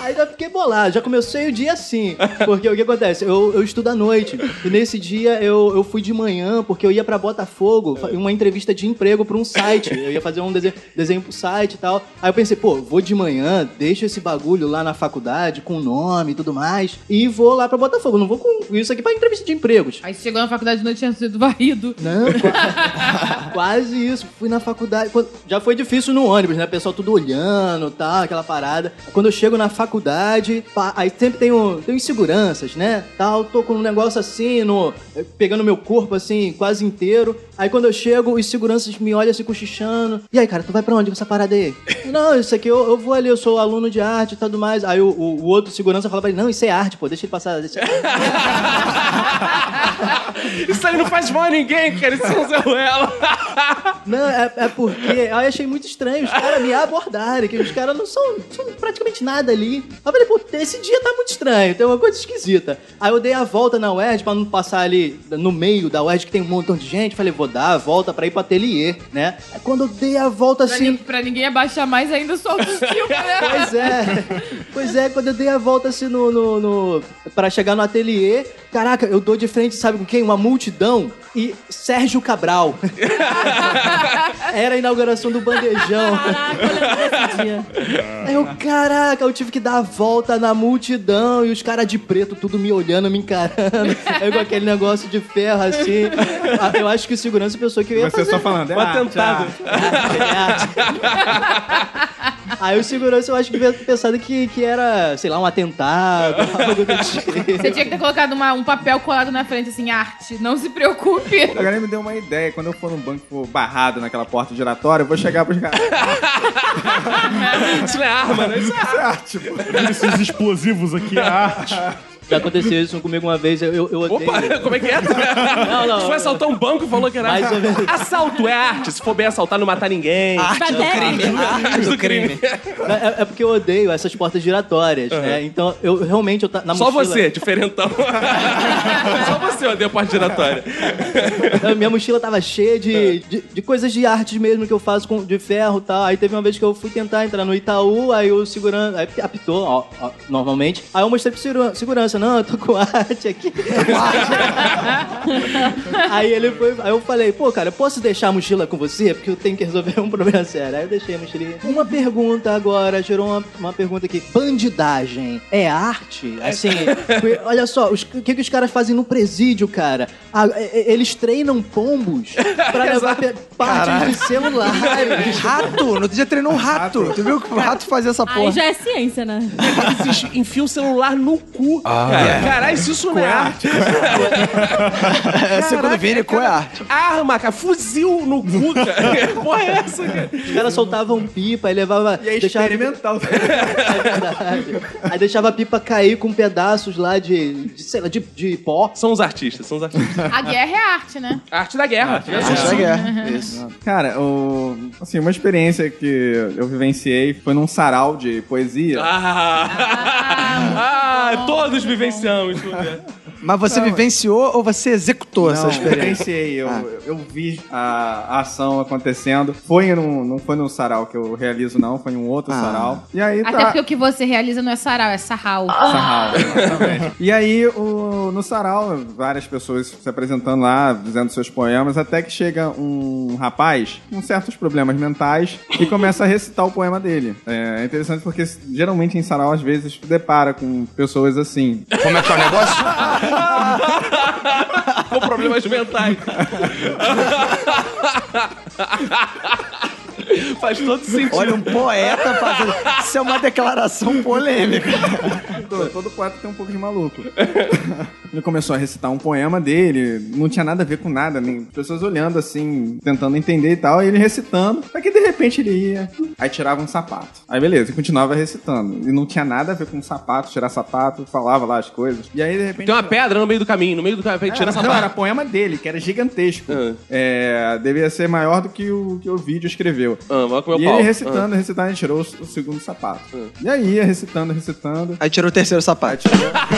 Aí já fiquei bolado, já comecei o dia assim. Porque o que acontece? Eu, eu estudo à noite. E nesse dia eu, eu fui de manhã, porque eu ia pra Botafogo, uma entrevista de emprego pra um site. Eu ia fazer um desenho, desenho pro site e tal. Aí eu pensei, pô, vou de manhã, deixo esse bagulho lá na faculdade, com nome e tudo mais, e vou lá pra Botafogo. Não vou com isso aqui pra entrevista de empregos. Aí chegou na faculdade de noite tinha sido varrido. Não, (laughs) qua- quase isso. Fui na faculdade. Já foi difícil no ônibus, né? O pessoal tudo olhando tal, aquela parada. Quando eu chego na faculdade, pá, aí sempre tem, um, tem inseguranças, né? Tal, tô com um negócio assim, no, pegando meu corpo assim, quase inteiro. Aí quando eu chego, os seguranças me olham assim, cochichando. E aí, cara, tu vai pra onde com essa parada aí? (laughs) não, isso aqui eu, eu vou ali, eu sou aluno de arte e tudo mais. Aí o, o- o outro segurança fala pra ele: não, isso é arte, pô, deixa ele passar. Deixa... (laughs) Isso aí não faz mal a ninguém, cara. Isso é um Ruela. (laughs) Não, é, é porque aí eu achei muito estranho os caras me abordarem, que os caras não são, são praticamente nada ali. Aí eu falei, pô, esse dia tá muito estranho, tem uma coisa esquisita. Aí eu dei a volta na UERJ pra não passar ali no meio da UERJ que tem um montão de gente. Falei, vou dar volta pra ir pro ateliê, né? Aí quando eu dei a volta Pra, assim. ni- pra ninguém abaixar mais ainda só o né? (laughs) Pois é, pois é, quando eu dei a volta assim no, no, no. pra chegar no ateliê, caraca, eu dou de frente, sabe com quem? Uma multidão e Sérgio Cabral. (laughs) Era a inauguração do bandejão. Caraca, eu lembro desse dia. Aí eu, caraca, eu tive que dar a volta na multidão e os caras de preto tudo me olhando, me encarando. Aí com aquele negócio de ferro assim. Ah, Eu acho que o segurança pensou que eu ia Você fazer. só falando, é Um arte, atentado. (laughs) Aí o segurança eu acho que devia ter pensado que, que era, sei lá, um atentado, (laughs) algo do tipo. Você tinha que ter colocado uma- um papel colado na frente, assim, arte. Não se preocupe. Agora ele me deu uma ideia. Quando eu for num banco barrado naquela porta giratória, eu vou chegar pros caras. (laughs) Isso não é arma, né? Isso é é arte, pô. Esses explosivos aqui, a arte. Já aconteceu isso comigo uma vez, eu, eu, odeio. Opa, (laughs) como é que é? Não, não. Tu foi assaltar um banco e falou que era Mais ou menos. Assalto é arte. Se for bem assaltar, não matar ninguém. Arte do crime. Arte do crime. É, é porque eu odeio essas portas giratórias, né? Então, eu realmente, eu ta- na Só mochila... você, diferentão. (laughs) Só você odeia a parte giratória. A minha mochila tava cheia de, de, de coisas de artes mesmo que eu faço com, de ferro e tal. Aí teve uma vez que eu fui tentar entrar no Itaú, aí o segurança aí apitou, ó, ó, normalmente. Aí eu mostrei pro segura- segurança, não, eu tô com arte aqui. (laughs) aí ele foi, aí eu falei, pô, cara, eu posso deixar a mochila com você? Porque eu tenho que resolver um problema sério. Aí eu deixei a mochilinha. Uma pergunta agora, gerou uma, uma pergunta aqui. Bandidagem é arte? Assim, (laughs) olha só, os- o que, que os caras fazem no presídio, cara? Ah, eles treinam pombos pra levar pe- partes de celulares. (laughs) Rato! No outro dia treinou um rato. Tu viu que o rato fazia essa Aí porra? já é ciência, né? Eles enfia o celular no cu. Cara. Caralho, se isso não é arte. (laughs) É, segundo o Vini, qual é a arte? Arma, cara. Fuzil no cu, cara. (laughs) Que porra é essa, cara? Os caras soltavam pipa e levava. E é deixava- experimental. (laughs) É verdade. Aí deixava a pipa cair com pedaços lá de, de sei lá, de, de pó. São os artistas, são os artistas. A guerra é arte, né? Arte da guerra. Arte da guerra. Isso. Cara, o, assim, uma experiência que eu vivenciei foi num sarau de poesia. Ah, ah, todos vivenciamos. tudo? Mas você vivenciou ou você executou essa Não, experiência? vivenciei, eu, Ah. eu vi a, a ação acontecendo. Foi num, não foi no sarau que eu realizo, não, foi em um outro Ah. sarau. E aí Até tá. porque o que você realiza não é sarau, é sarral. Sarau, exatamente. E aí, o, no sarau, várias pessoas se apresentando lá, dizendo seus poemas, até que chega um rapaz com certos problemas mentais e começa a recitar o poema dele. É interessante porque geralmente em sarau, às vezes, depara com pessoas assim. Como é que é o negócio? (laughs) Com problemas mentais. (laughs) Faz todo sentido. Olha, um poeta fazendo. Isso é uma declaração polêmica. Todo, todo poeta tem um pouco de maluco. Ele começou a recitar um poema dele, não tinha nada a ver com nada, nem pessoas olhando assim, tentando entender e tal, e ele recitando, aí que de repente ele ia, aí tirava um sapato. Aí beleza, e continuava recitando. E não tinha nada a ver com sapato, tirar sapato, falava lá as coisas. E aí de repente. Tem uma pedra no meio do caminho, no meio do caminho, tira essa não, era poema dele, que era gigantesco. Ah. É, devia ser maior do que o que o vídeo escreveu. Ah, vai comer o E pau. ele recitando, recitando, ele tirou o, segundo sapato. E aí ia recitando, recitando. Aí tirou o terceiro sapato. Ah.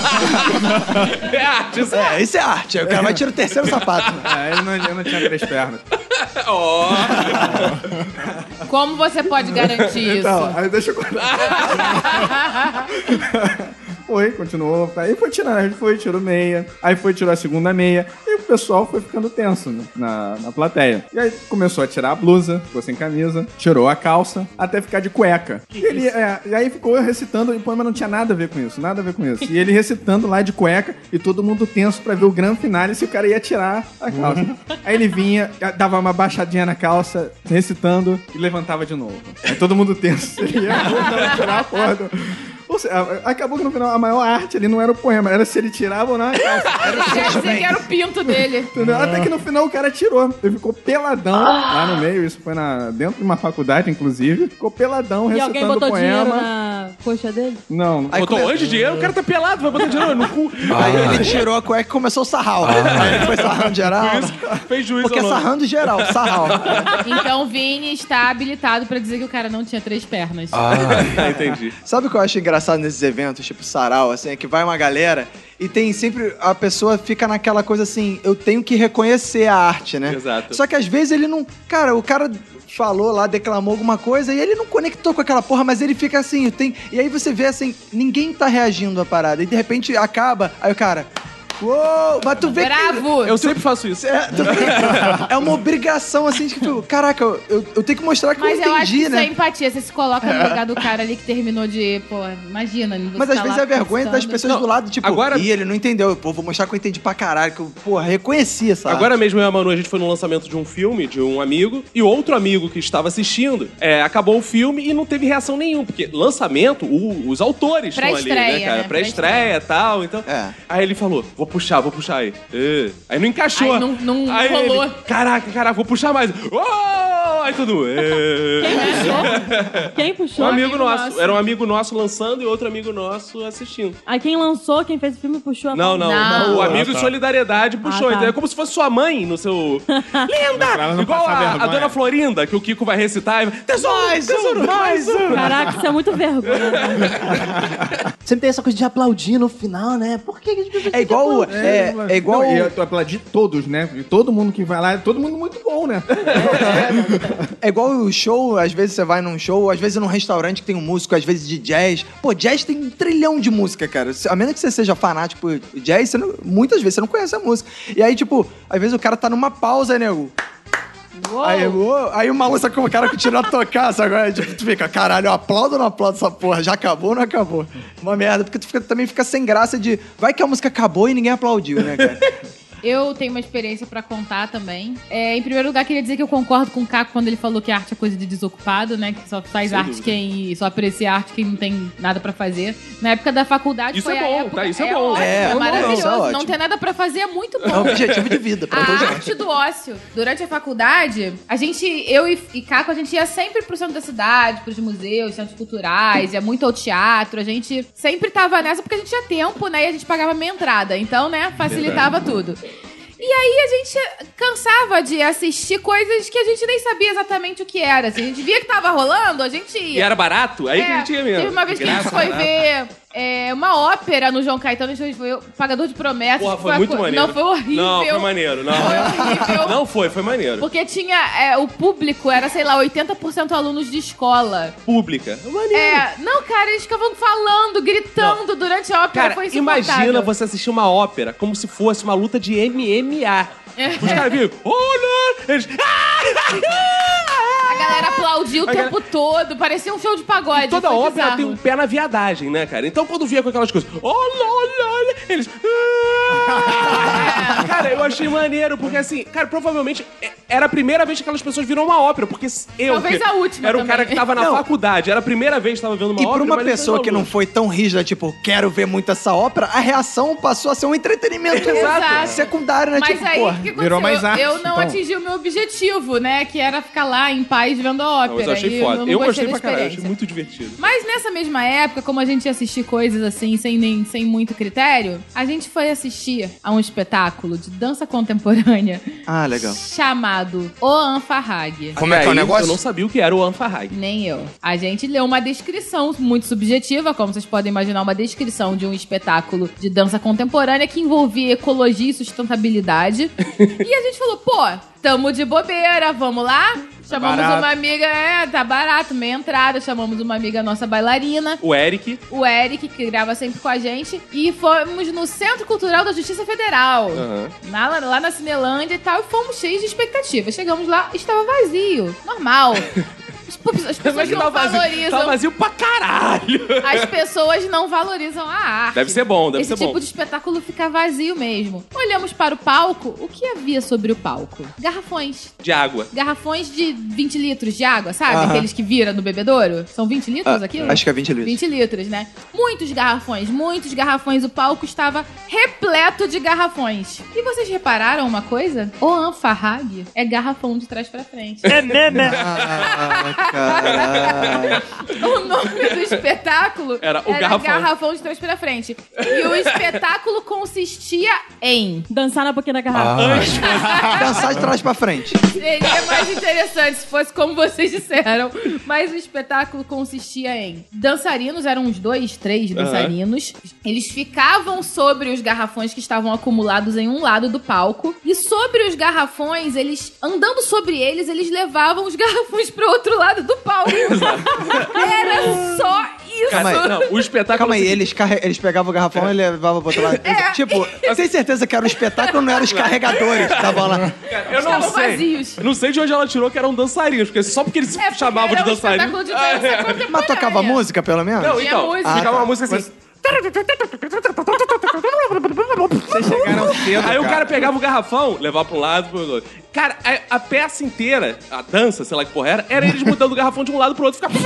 (laughs) É arte, isso é. É, isso é arte. Aí o cara vai tirar o terceiro sapato. É, ele não, ele não tinha três pernas. (laughs) Ó. Como você pode garantir isso? Então, aí deixa eu contar. (laughs) Foi, continuou. Aí foi tirando, aí foi, tirou meia. Aí foi, tirou a segunda meia. O pessoal foi ficando tenso né, na, na plateia. E aí começou a tirar a blusa, ficou sem camisa, tirou a calça, até ficar de cueca. E, ele, é, e aí ficou recitando, e o poema não tinha nada a ver com isso, nada a ver com isso. E ele recitando lá de cueca, e todo mundo tenso pra ver o grande finale se o cara ia tirar a calça. (laughs) Aí ele vinha, dava uma baixadinha na calça, recitando, e levantava de novo. Aí todo mundo tenso. Ele ia tirar a porra do... Ou seja, acabou que no final a maior arte ali não era o poema, era se ele tirava ou não a (laughs) calça. Era era o pinto dele. Entendeu? Até que no final o cara tirou. Ele ficou peladão lá no meio. Isso foi na, dentro de uma faculdade, inclusive. Ficou peladão E recitando alguém botou o dinheiro poema. na coxa dele? Não, Aí Botou come- onde dinheiro? O cara tá pelado, vai botar dinheiro no cu. (laughs) Aí ele tirou a cueca e começou o sarral. Aí ele foi sarrando geral. Fez juiz Porque é sarrando geral, sarral. Então Vini está habilitado pra dizer que o cara não tinha três pernas. Ah, (laughs) entendi. Sabe o que eu acho engraçado nesses eventos, tipo sarau, assim, é que vai uma galera e tem sempre. A pessoa fica naquela coisa assim, eu tenho que reconhecer a arte, né? Exato. Só que às vezes ele não. Cara, o cara falou lá, declamou alguma coisa e ele não conectou com aquela porra, mas ele fica assim, tem. E aí você vê assim, ninguém tá reagindo à parada. E de repente acaba, aí o cara. Uou, mas tu vê que... Bravo! Eu sempre faço isso. É, tu que é uma obrigação, assim, de que tu... Caraca, eu, eu, eu tenho que mostrar que Mas eu eu acho que entendi, isso né? é empatia. Você se coloca no lugar do cara ali que terminou de. Pô, imagina. você Mas às tá vezes lá é vergonha das pessoas Não, do lado, tipo, agora- Ih, ele não entendeu. Pô, vou mostrar que eu entendi pra caralho, que eu, porra, reconheci essa Agora mesmo eu e a Manu, a gente foi no lançamento de um filme de um amigo e outro amigo que estava assistindo, é, acabou o filme e não teve reação nenhuma, porque lançamento, o- os autores estão ali, né, Pré-estreia, cara? né? Pré-estreia e tal, então... É. Aí ele falou, vou puxar, vou puxar aí. É. Aí não encaixou. Aí não- não Aí ele, rolou. caraca, caraca, vou puxar mais. Oh! Aí tudo... Quem É. puxou? Quem Um puxou? amigo amigo nosso. nosso. Era um amigo nosso lançando e outro amigo nosso assistindo. Aí quem lançou, quem fez o filme, puxou a Não, não. Não. O amigo Ah, de tá. solidariedade puxou. Ah, tá. entendeu? É como se fosse sua mãe no seu. (laughs) Linda! Não Igual a, a dona Florinda, que o Kiko vai recitar e vai. Tesouro! Mais tesouro! um, mais um! Caraca, isso é muito vergonha. (laughs) Sempre tem essa coisa de aplaudir no final, né? Por que que as pessoas É igual... ficam É, é igual... Não, e eu tô aplaudir todos, né? Todo mundo que vai lá, é todo mundo muito bom, né? É igual o show, às vezes você vai num show, às vezes num restaurante que tem um músico, às vezes de jazz. Pô, jazz tem um trilhão de música, cara. A menos que você seja fanático por jazz, não- muitas vezes você não conhece a música. E aí, tipo, às vezes o cara tá numa pausa, né? Aí, uou, aí o maluco o cara continua a tocar, sabe? Aí, tipo, tu fica, caralho, eu aplaudo ou não aplaudo essa porra? Já acabou ou não acabou? Uma merda, porque tu fica- também fica sem graça de. Vai que a música acabou e ninguém aplaudiu, né, cara? (laughs) Eu tenho uma experiência pra contar também. É, em primeiro lugar, queria dizer que eu concordo com o Caco quando ele falou que a arte é coisa de desocupado, né? Que só faz Sem arte dúvida. quem. só aprecia arte quem não tem nada pra fazer. Na época da faculdade Isso foi é a bom, época- tá? Isso é bom. ótimo, É, É, não, maravilhoso. é Não, ótimo. ter nada pra fazer é muito bom. É um objetivo de vida pra A arte do ócio. Durante a faculdade, a gente, eu e, e Caco, a gente ia sempre pro centro da cidade, pros museus, centros culturais, ia muito ao teatro. A gente sempre tava nessa porque a gente tinha tempo, né? E a gente pagava meia entrada. Então, né, facilitava tudo. E aí a gente cansava de assistir coisas que a gente nem sabia exatamente o que era. Se a gente via que tava rolando, a gente ia. E era barato? Aí que a gente ia mesmo. Teve uma vez que a gente foi barato. ver é, uma ópera no João Caetano, foi o Pagador de Promessas. Porra, foi a muito co- maneiro. Não, foi horrível. Não, foi maneiro. Não, Foi horrível. não foi, foi maneiro. Porque tinha. é, o público era, sei lá, 80% alunos de escola. Pública. Maneiro. É. Não, cara, eles ficavam falando, gritando durante a ópera. Cara, foi imagina você assistir uma ópera como se fosse uma luta de MMA. Os caras viram, olha! Eles. (laughs) A galera aplaudiu o A tempo todo, parecia um show de pagode. Toda foi ópera bizarro. tem um pé na viadagem, né, cara? Então quando via com aquelas coisas, olha, olha, olha, eles. (laughs) (laughs) Cara, eu achei maneiro, porque assim, cara, provavelmente é- era a primeira vez que aquelas pessoas viram uma ópera, porque eu. Talvez a última Era um também. cara que tava na Não. faculdade, era a primeira vez que tava vendo uma E ópera. pra uma pessoa que não foi tão rígida, tipo, quero ver muito essa ópera, a reação passou a ser um entretenimento (laughs) Exato. (laughs) secundário, né? Mas tipo, aí, porra. o que virou mais arte, eu não então. atingi o meu objetivo, né? Que era ficar lá em paz vendo a ópera. Não, mas eu achei e foda. não Eu, gostei pra caralho, achei muito divertido. Mas nessa mesma época, como a gente ia assistir coisas assim, sem, nem, sem muito critério, a gente foi assistir a um espetáculo de dança contemporânea Ah, legal. chamado O Anfarrag. Como é que é o negócio? Eu não sabia o que era o Anfarrag. Nem eu. A gente leu uma descrição muito subjetiva, como vocês podem imaginar, uma descrição de um espetáculo de dança contemporânea que envolvia ecologia e sustentabilidade. (laughs) e a gente falou, pô, tamo de bobeira, vamos lá? Chamamos barato. uma amiga, é, tá barato, meia entrada. Chamamos uma amiga nossa bailarina, O Eric. o Eric, que grava sempre com a gente. E fomos no Centro Cultural da Justiça Federal. Aham. Na- lá na Cinelândia e tal, e fomos cheios de expectativa. Chegamos lá, estava vazio. Normal. (laughs) As, pessoas Mas que não tá vazio. valorizam. Tá vazio pra caralho. As pessoas não valorizam a arte. Deve ser bom, deve Esse ser tipo bom. de espetáculo fica vazio mesmo. Olhamos para o palco, o que havia sobre o palco? Garrafões. De água. Garrafões de 20 litros de água, sabe? Aham. Aqueles que vira no bebedouro. São 20 litros Ah, aquilo? Acho que é 20 litros. 20 litros, né? Muitos garrafões, muitos garrafões. O palco estava repleto de garrafões. E vocês repararam uma coisa? O Anfarrag é garrafão de trás pra frente. Ah, caralho. O nome do espetáculo Era o garrafão. de trás pra frente. E o espetáculo consistia em. Dançar na boquinha da garrafa. (laughs) Dançar de trás pra frente. Seria mais interessante se fosse como vocês disseram. Mas o espetáculo consistia em dançarinos, eram uns dois, três dançarinos. Eles ficavam sobre os garrafões que estavam acumulados em um lado do palco. E sobre os garrafões, eles, andando sobre eles, eles levavam os (laughs) garrafões pro outro lado do palco. (laughs) Era só isso? Calma aí. Não, o espetáculo. Calma aí, eles, carre... eles pegavam o garrafão e levavam pro outro lado. Tipo, eu tenho certeza que era o espetáculo, não eram os carregadores que estavam lá. Eu não Estavam sei. vazios. Não sei de onde ela tirou que eram dançarinos, porque só porque eles É, porque chamavam de era um de dança contemporânea. Mas tocava música, pelo menos? Não, então, música. ficava Ah, tá. uma música assim. Vocês chegaram cedo, Aí o cara pegava o garrafão, levava pra um lado pro outro. Cara, a, a peça inteira, a dança, sei lá que porra era, era eles mudando o garrafão de um lado pro outro. Ficava...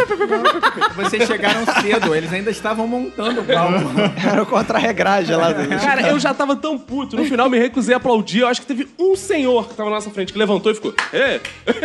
Vocês chegaram cedo, eles ainda estavam montando o palco. (laughs) Era o contra-regragem lá. do- Cara, eu já tava tão puto. No final me recusei a aplaudir. Eu acho que teve um senhor que tava na nossa frente que levantou e ficou. É.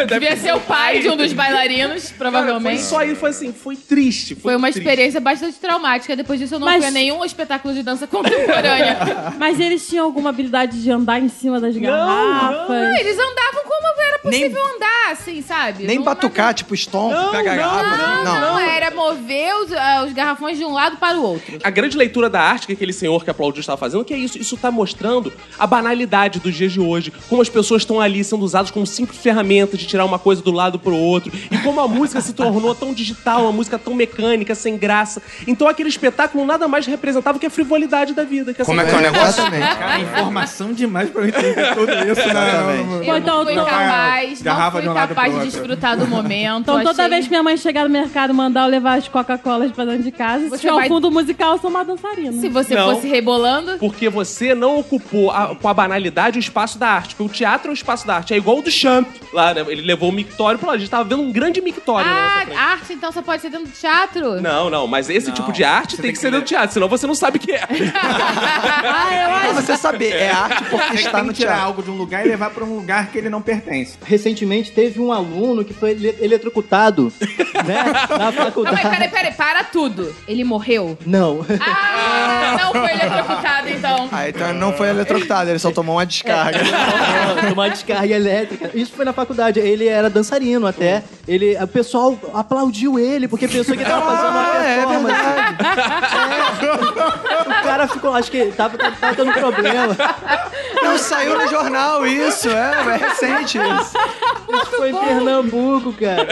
Devia ser o pai de um dos bailarinos, Foi provavelmente. só aí, foi assim, foi triste. Foi, Foi uma triste. experiência bastante traumática. Depois disso, eu não Mas- fui a nenhum espetáculo de dança (laughs) contemporânea. Mas eles tinham alguma habilidade de andar em cima das garrafas? Ah, Eles andavam como era possível andar, assim, sabe? Nem Não- batucar, tipo, stomp, pega a garrafa. Não, Não, não, era mover os, ah, os garrafões de um lado para o outro. A grande leitura da arte que aquele senhor que aplaudiu estava fazendo, que é isso. Isso tá mostrando a banalidade dos dias de hoje. Como as pessoas estão ali sendo usadas como simples ferramentas de tirar uma coisa do lado pro outro. E como a música se tornou tão digital, uma música tão mecânica, sem graça. Então aquele espetáculo nada mais representava que a frivolidade da vida. Que Como é que é o negócio? Exatamente. Cara, informação demais pra eu entender tudo isso, né? Exatamente. Eu então, não fui capaz, não de um fui capaz de desfrutar do momento. Então toda vez que minha mãe chegar no mercado e mandar eu levar as Coca-Colas pra dentro de casa, se tiver vai- fundo musical, eu sou uma dançarina. Se você Não. fosse rebolando, Porque você não ocupou a- com a banalidade o espaço da arte. Porque o teatro é o espaço da arte. É igual o do Champ. Lá, né? Ele levou o mictório pra lá. A gente tava vendo um grande mictório ah, arte então só pode ser dentro do teatro? Não, não, mas esse Não, tipo de arte tem tem que que ser dentro do teatro, senão você não sabe o que é. (laughs) Ah, eu Pra acho. você saber, é arte porque (laughs) Tem está que no tirar teatro. algo de um lugar e levar pra um lugar que ele não pertence. Recentemente teve um aluno que foi ele- eletrocutado, (laughs) né? Na Não, faculdade. mas peraí, peraí, para tudo. Ele morreu? Não. Ah, não foi eletrocutado então. Ah, então não foi eletrocutado, ele só tomou uma descarga. Tomar descarga elétrica. Isso foi na faculdade. Ele era dançarino até. Ele, o pessoal aplaudiu ele porque pensou que ele tava fazendo uma Ah, é performance. É. O cara ficou, acho que tava, tava, tava dando problema. Não saiu no jornal isso, é, é recente isso. Isso foi em Pernambuco, cara.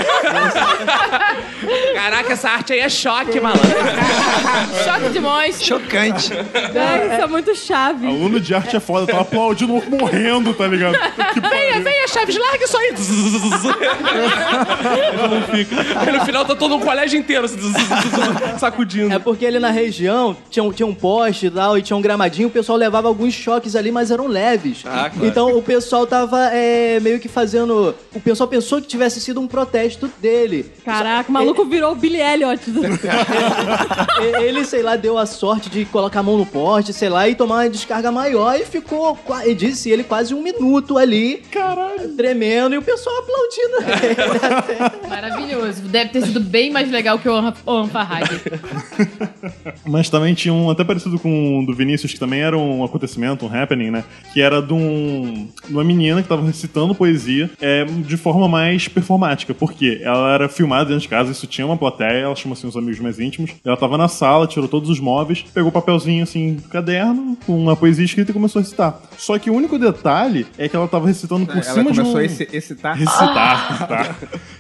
Caraca, essa arte aí é choque, malandro. (laughs) Choque de monstro. Chocante. É, isso é muito chave. Aluno de arte é foda, tava aplaudindo, morrendo, tá ligado? (laughs) Que Venha, venha, Chaves, larga isso aí. Não fica. Aí no final tá todo um colégio inteiro assim, (laughs) sacudindo. É porque ali na região tinha um, tinha um poste e tal, e tinha um gramadinho, o pessoal levava alguns choques ali, mas eram leves. Ah, claro. Então o pessoal tava é, meio que fazendo. O pessoal pensou que tivesse sido um protesto dele. Caraca, o maluco virou o Billy Elliot. (laughs) E- Ele, sei lá, deu a sorte de colocar a mão no poste, sei lá, e tomar uma descarga maior e ficou, e disse ele, quase um minuto ali. Caralho. Tremendo e o pessoal aplaudindo ele. (laughs) (laughs) Maravilhoso. Deve ter sido bem mais legal que o Farhad. Mas também tinha um até parecido com o do Vinícius, que também era um acontecimento, um happening, né? Que era de, um, de uma menina que tava recitando poesia é, de forma mais performática. Por quê? Ela era filmada dentro de casa, isso tinha uma plateia, ela chamou assim os amigos mais íntimos. Ela tava na sala, tirou todos os móveis, pegou o papelzinho assim, caderno, com uma poesia escrita e começou a recitar. Só que o único detalhe é que ela tava recitando por Ela cima de um. começou a exci- excitar. Recitar, (laughs) tá?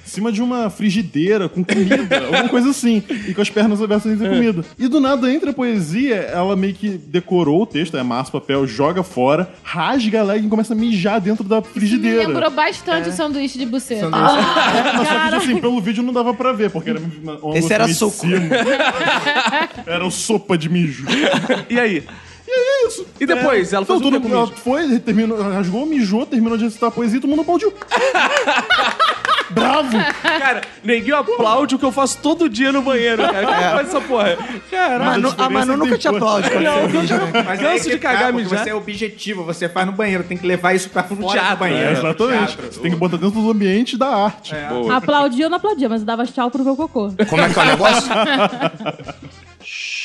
Em cima de uma frigideira com comida, alguma coisa assim. E com as pernas abertas sem ter comida. E do nada, entre a poesia, ela meio que decorou o texto, é massa, papel, joga fora, rasga a leg e começa a mijar dentro da Me frigideira. lembrou bastante o sanduíche de buceta. Mas só que, assim, pelo vídeo não dava pra ver, porque era uma, (laughs) Esse era cima. Era o sopa de mijo. E aí? E é isso. E depois? Ela fez Não, o quê todo com o ela foi, terminou, rasgou, mijou, terminou de recitar a poesia e todo mundo aplaudiu. (laughs) Bravo! Cara, neguinho aplaude o que eu faço todo dia no banheiro, cara. Como faz essa porra? Caralho. Manu, a Manu nunca te aplaude quando você mija, né? Mas que de cagar, tá, mijar. Você é objetivo, você faz no banheiro, tem que levar isso pra fora teatro, do banheiro. É, exatamente. Teatro. Você tem que botar dentro do ambiente da arte. Boa. Aplaudia ou não aplaudia, mas eu dava tchau pro meu cocô. Como é que é o negócio? (laughs)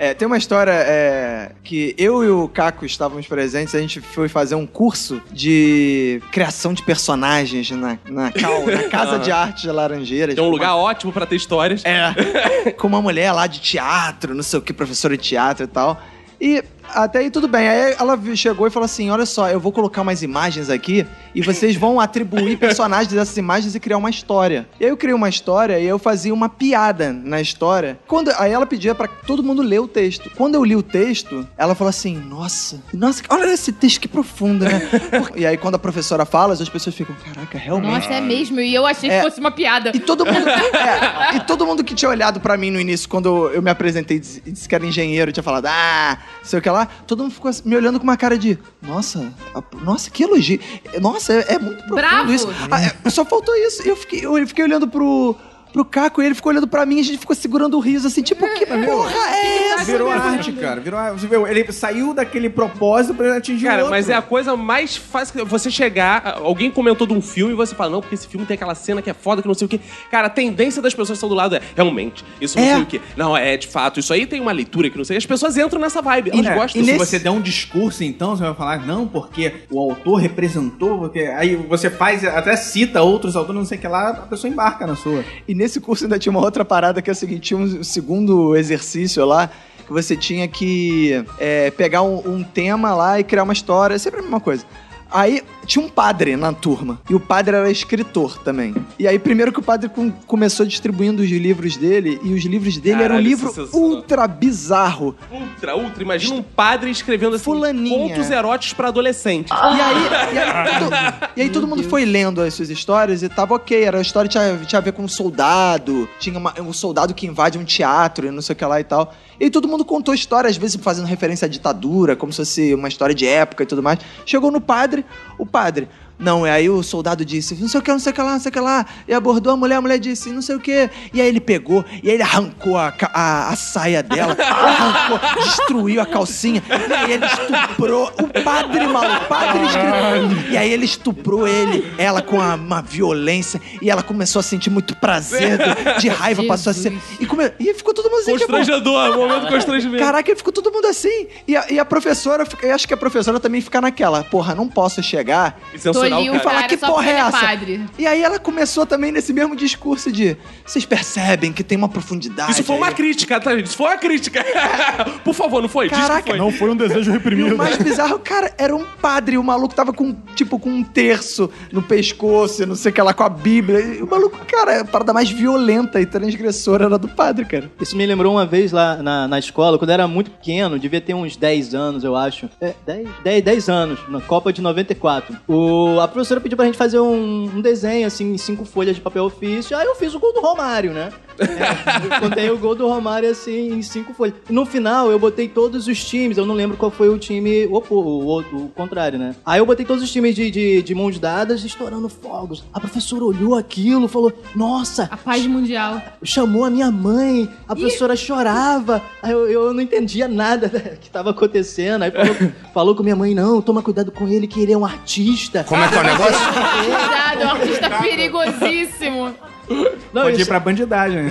É, tem uma história é, que eu e o Caco estávamos presentes, a gente foi fazer um curso de criação de personagens na, na, Cal, na (laughs) Casa de Arte de Laranjeiras. Tem um lugar ótimo pra ter histórias. É. (laughs) Com uma mulher lá de teatro, não sei o que, professora de teatro e tal. E até aí tudo bem. Aí ela chegou e falou assim: olha só, eu vou colocar umas imagens aqui e vocês vão atribuir personagens dessas imagens e criar uma história. E aí eu criei uma história e eu fazia uma piada na história. Quando, aí ela pedia pra todo mundo ler o texto. Quando eu li o texto, ela falou assim: nossa, nossa, olha esse texto que profundo, né? (laughs) E aí quando a professora fala, as pessoas ficam: caraca, realmente. Nossa, é mesmo. E eu achei É. que fosse uma piada. E todo mundo, (laughs) é, e todo mundo que tinha olhado pra mim no início, quando eu me apresentei e disse- disse que era engenheiro, tinha falado, ah, sei o que lá, todo mundo ficou assim, me olhando com uma cara de, nossa, a- nossa, que elogio. Nossa, é, é muito profundo Bravo. isso. Ah, é, só faltou isso. Eu fiquei, eu fiquei olhando pro, pro Caco e ele ficou olhando pra mim e a gente ficou segurando o riso, assim, tipo, que (laughs) porra é essa? Virou arte, cara. Virou arte. Você viu? Ele saiu daquele propósito pra ele atingir Cara, outro. mas é a coisa mais fácil que você chegar. Alguém comentou de um filme e você fala, não, porque esse filme tem aquela cena que é foda, que não sei o quê. Cara, a tendência das pessoas que estão do lado é, realmente, isso não É. sei o quê. Não, é de fato, isso aí tem uma leitura que não sei. As pessoas entram nessa vibe, elas É, gostam. E se nesse- você der um discurso, então, você vai falar, não, porque o autor representou, porque aí você faz, até cita outros autores, não sei o que lá, a pessoa embarca na sua. E nesse curso ainda tinha uma outra parada que é o seguinte: tinha um segundo exercício lá que você tinha que é, pegar um, um tema lá e criar uma história, sempre a mesma coisa. Aí tinha um padre na turma. E o padre era escritor também. E aí, primeiro que o padre com- começou distribuindo os livros dele, e os livros dele eram um Caralho, livro sensacional. ultra bizarro. Ultra, ultra. Imagina um padre escrevendo assim, Fulaninha. pontos eróticos pra adolescente. E aí, e aí, (laughs) todo, e aí todo mundo foi lendo as suas histórias e tava ok. Era a história tinha, tinha a ver com um soldado, tinha uma- um soldado que invade um teatro e não sei o que lá e tal. E todo mundo contou história, às vezes fazendo referência à ditadura, como se fosse uma história de época e tudo mais. Chegou no padre, o padre padre. Não, e aí o soldado disse, não sei o que, não sei o que lá, não sei o que lá. E abordou a mulher, a mulher disse, não sei o que. E aí ele pegou, e aí ele arrancou a, a, a saia dela, arrancou, destruiu a calcinha. E aí ele estuprou o padre, maluco, o padre escritor. E aí ele estuprou ele, ela com a- uma violência. E ela começou a sentir muito prazer, de raiva, passou a ser... E, come, e ficou todo mundo assim, tipo... Constrangedor, momento constrangimento. Caraca, ficou todo mundo assim. E a, e a professora, eu acho que a professora também fica naquela, porra, não posso chegar E censurar Cara. falar cara que porra é é essa? padre. E aí ela começou também nesse mesmo discurso de vocês percebem que tem uma profundidade. Isso foi uma aí." crítica, tá, gente? Isso foi uma crítica. (laughs) Por favor, não foi? Diz que Caraca, foi. Não foi um desejo E reprimido. o mais bizarro, cara, era um padre. O maluco tava com, tipo, com um terço no pescoço, e não sei o que lá, com a Bíblia. E o maluco, cara, a parada mais violenta e transgressora era do padre, cara. Isso me lembrou uma vez lá na, na escola, quando eu era muito pequeno, devia ter uns 10 anos, eu acho. É, 10, 10, 10 anos, na Copa de 94. O, a professora pediu pra gente fazer um, um desenho, assim, em cinco folhas de papel ofício. Aí eu fiz o gol do Romário, né? É, eu contei o gol do Romário, assim, em cinco folhas. No final, eu botei todos os times, eu não lembro qual foi o time, o, o, outro, o contrário, né? Aí eu botei todos os times de, de, de mãos dadas, estourando fogos. A professora olhou aquilo, falou, nossa, A paz mundial. chamou a minha mãe, a professora chorava, aí eu, eu não entendia nada né, que estava acontecendo. Aí falou, (laughs) falou com minha mãe, não, toma cuidado com ele, que ele é um artista. Como é que é o negócio? (laughs) Cuidado, é um artista perigosíssimo. (laughs) Não, Pode ir pra bandidagem.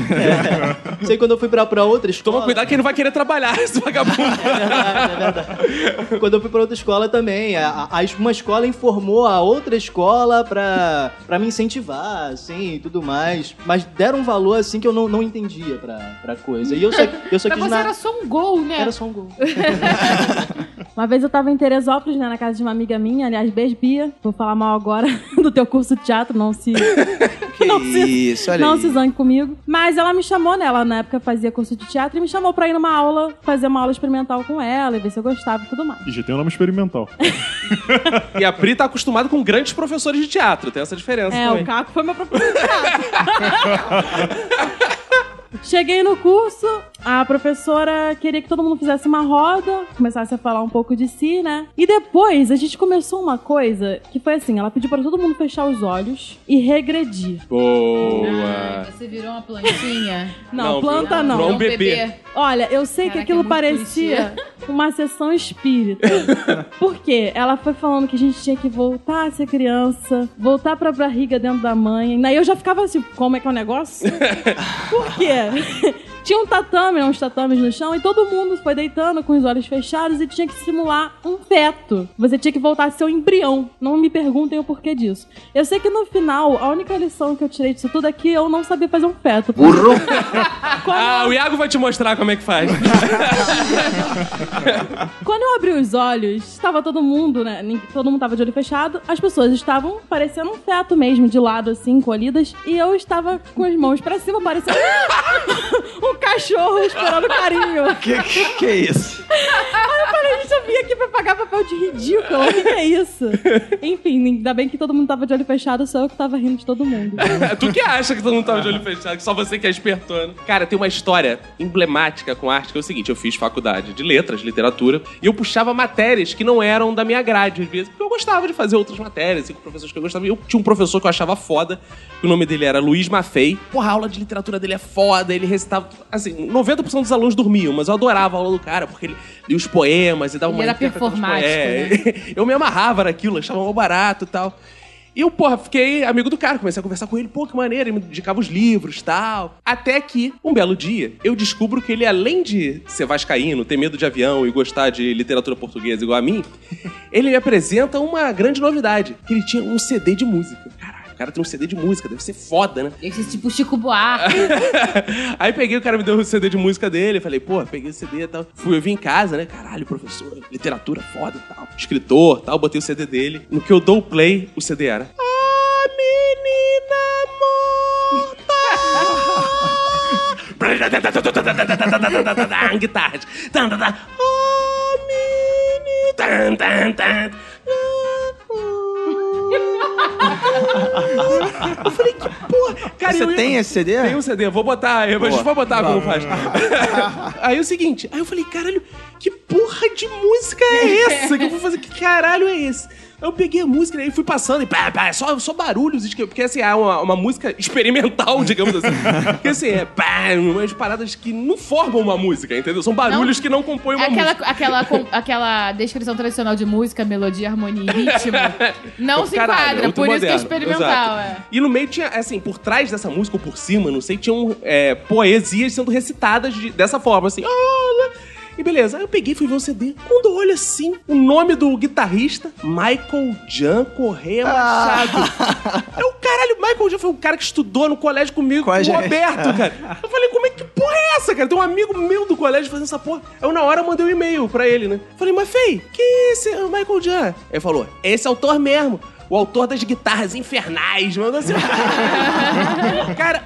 (laughs) isso aí quando eu fui pra, pra outra escola... Toma cuidado que ele não vai querer trabalhar, (laughs) esse vagabundo. É verdade, é verdade. Quando eu fui pra outra escola também, a, a- uma escola informou a outra escola pra, pra me incentivar, assim, e tudo mais. Mas deram um valor, assim, que eu não, não entendia pra, pra coisa. E eu só, eu só Pra quis... você na- era só um gol, né? Era só um gol. Uma vez eu tava em Teresópolis, né, na casa de uma amiga minha, aliás, beijo, Bia. Vou falar mal agora (laughs) do teu curso de teatro, não se, (laughs) Que Não se- isso, olha não aí. se zangue comigo. Mas ela me chamou, né, ela na época fazia curso de teatro, e me chamou pra ir numa aula, fazer uma aula experimental com ela, e ver se eu gostava e tudo mais. E já tem um nome experimental. (laughs) E a Pri tá acostumada com grandes professores de teatro, tem essa diferença É, também. o Caco foi meu professor de teatro. Cheguei no curso, a professora queria que todo mundo fizesse uma roda, começasse a falar um pouco de si, né? E depois a gente começou uma coisa que foi assim: ela pediu para todo mundo fechar os olhos e regredir. Boa. Ai, você virou uma plantinha. (laughs) Não, Não, planta não. virou um bebê. Olha, eu sei Caraca, que aquilo é parecia (laughs) uma sessão espírita. Por quê? Ela foi falando que a gente tinha que voltar a ser criança, voltar pra barriga dentro da mãe. Daí eu já ficava assim, como é que é o negócio? (laughs) Por quê? yeah. (laughs) tinha um tatame, uns tatames no chão, e todo mundo foi deitando com os olhos fechados e tinha que simular um feto. Você tinha que voltar a ser um embrião. Não me perguntem o porquê disso. Eu sei que no final, a única lição que eu tirei disso tudo é que eu não sabia fazer um feto. Burro! (laughs) Ah, o Iago vai te mostrar como é que faz. (laughs) Quando eu abri os olhos, estava todo mundo, né? Todo mundo tava de olho fechado. As pessoas estavam parecendo um feto mesmo, de lado, assim, encolhidas. E eu estava com as mãos pra cima, parecendo (laughs) um cachorro esperando carinho. (laughs) Que, que, que é isso? Aí eu falei, gente, eu vim aqui pra pagar papel de ridículo. O que, que é isso? Enfim, ainda bem que todo mundo tava de olho fechado, só eu que tava rindo de todo mundo. (laughs) tu que acha que todo mundo tava de olho fechado, que só você que é espertona. Cara, tem uma história emblemática com arte que é o seguinte: eu fiz faculdade de letras, literatura, e eu puxava matérias que não eram da minha grade, às vezes, porque eu gostava de fazer outras matérias, assim, com professores que eu gostava. E eu tinha um professor que eu achava foda, que o nome dele era Luiz Maffei. Porra, a aula de literatura dele é foda, ele recitava. Assim, 90% dos alunos dormiam, mas eu adorava a aula do cara, porque ele lia os poemas e dava Ele uma era interpretação dos performático, poemas. (laughs) É, eu me amarrava naquilo, achava mal barato e tal. E eu, porra, fiquei amigo do cara, comecei a conversar com ele, pô, que maneiro, ele me indicava os livros e tal. Até que, um belo dia, eu descubro que ele, além de ser vascaíno, ter medo de avião e gostar de literatura portuguesa igual a mim, (laughs) ele me apresenta uma grande novidade, que ele tinha um CD de música. Caralho, o cara tem um CD de música, deve ser foda, né? Esse tipo Chico Buarque. (laughs) Aí peguei, o cara me deu o CD de música dele, falei, pô, peguei o CD e tal. Fui, eu vim em casa, né? Caralho, professor, literatura foda e tal. Escritor tal, botei o CD dele. No que eu dou o play, o CD era. A menina morta. (laughs) Guitarra. Tan, tan, tan. A menina. (laughs) Eu falei, que porra. Cara, Você eu tem esse CD? tem um CD, vou botar, eu- a gente vai botar como faz. (laughs) aí é o seguinte, aí eu falei, caralho, que porra de música é (laughs) essa? Que eu vou fazer, que caralho é esse? Eu peguei a música e fui passando e pá, pá, só, só barulhos, porque assim, é uma, uma música experimental, (laughs) digamos assim. Porque assim, é pá, umas paradas que não formam uma música, entendeu? São barulhos que não compõem uma Aquela, música. aquela, com- aquela descrição tradicional de música, melodia, harmonia e ritmo (laughs) não se Caralho, enquadra, por isso que é moderno, experimental. É. E no meio tinha, assim, por trás dessa música, ou por cima, não sei, tinham é, poesias sendo recitadas de- dessa forma, assim. "Ah, né?" E beleza, aí eu peguei e fui ver o CD. Quando eu olho assim, o nome do guitarrista, Michael Jan Correia Machado. É o caralho, Michael Jan foi um cara que estudou no colégio comigo, Com o. Roberto, cara. Eu falei, como é que porra é essa, cara? Tem um amigo meu do colégio fazendo essa porra. Aí eu, na hora, mandei um e-mail pra ele, né? Falei, mas Fei, que é esse o Michael Jan? Ele falou, esse autor mesmo. O autor das guitarras infernais, mandou assim. (laughs) cara,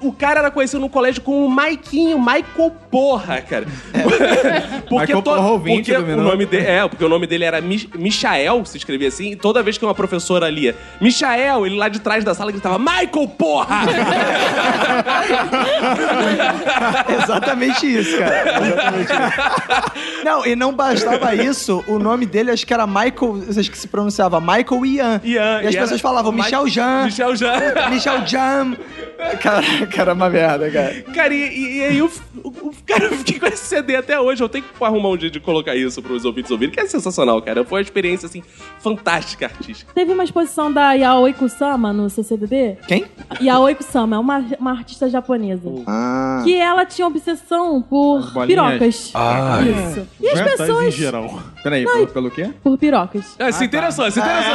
o cara era conhecido no colégio como o Maiquinho, Michael Porra, cara. (laughs) Porque, Michael to- Porra, ouvinte porque o nome dele, é, porque o nome dele era Mi- Michael, se escrevia assim, e toda vez que uma professora lia Michael, ele lá de trás da sala gritava Michael Porra! (laughs) Exatamente isso, cara. Exatamente isso. Não, e não bastava isso, o nome dele acho que era Michael, acho que se pronunciava Michael Ian. Ian, e as e pessoas falavam Michel Jean, Michel Jean. (laughs) Michel Jam. Cara, (laughs) cara, é uma merda, cara. Cara, e, e- aí eu, o, o- cara, eu fiquei com esse CD até hoje. Eu tenho que arrumar um jeito de colocar isso pros ouvintes ouvirem, que é sensacional, cara. Foi uma experiência, assim, fantástica artística. Teve uma exposição da Yaoi Kusama no CCBB. Quem? Yaoi Kusama é uma, uma artista japonesa. Ah. Que ela tinha obsessão por pirocas. Ai. Isso. E as Ventais em pessoas. geral. Peraí, pelo, pelo quê? Por pirocas. Ah, se interessou, se interessou.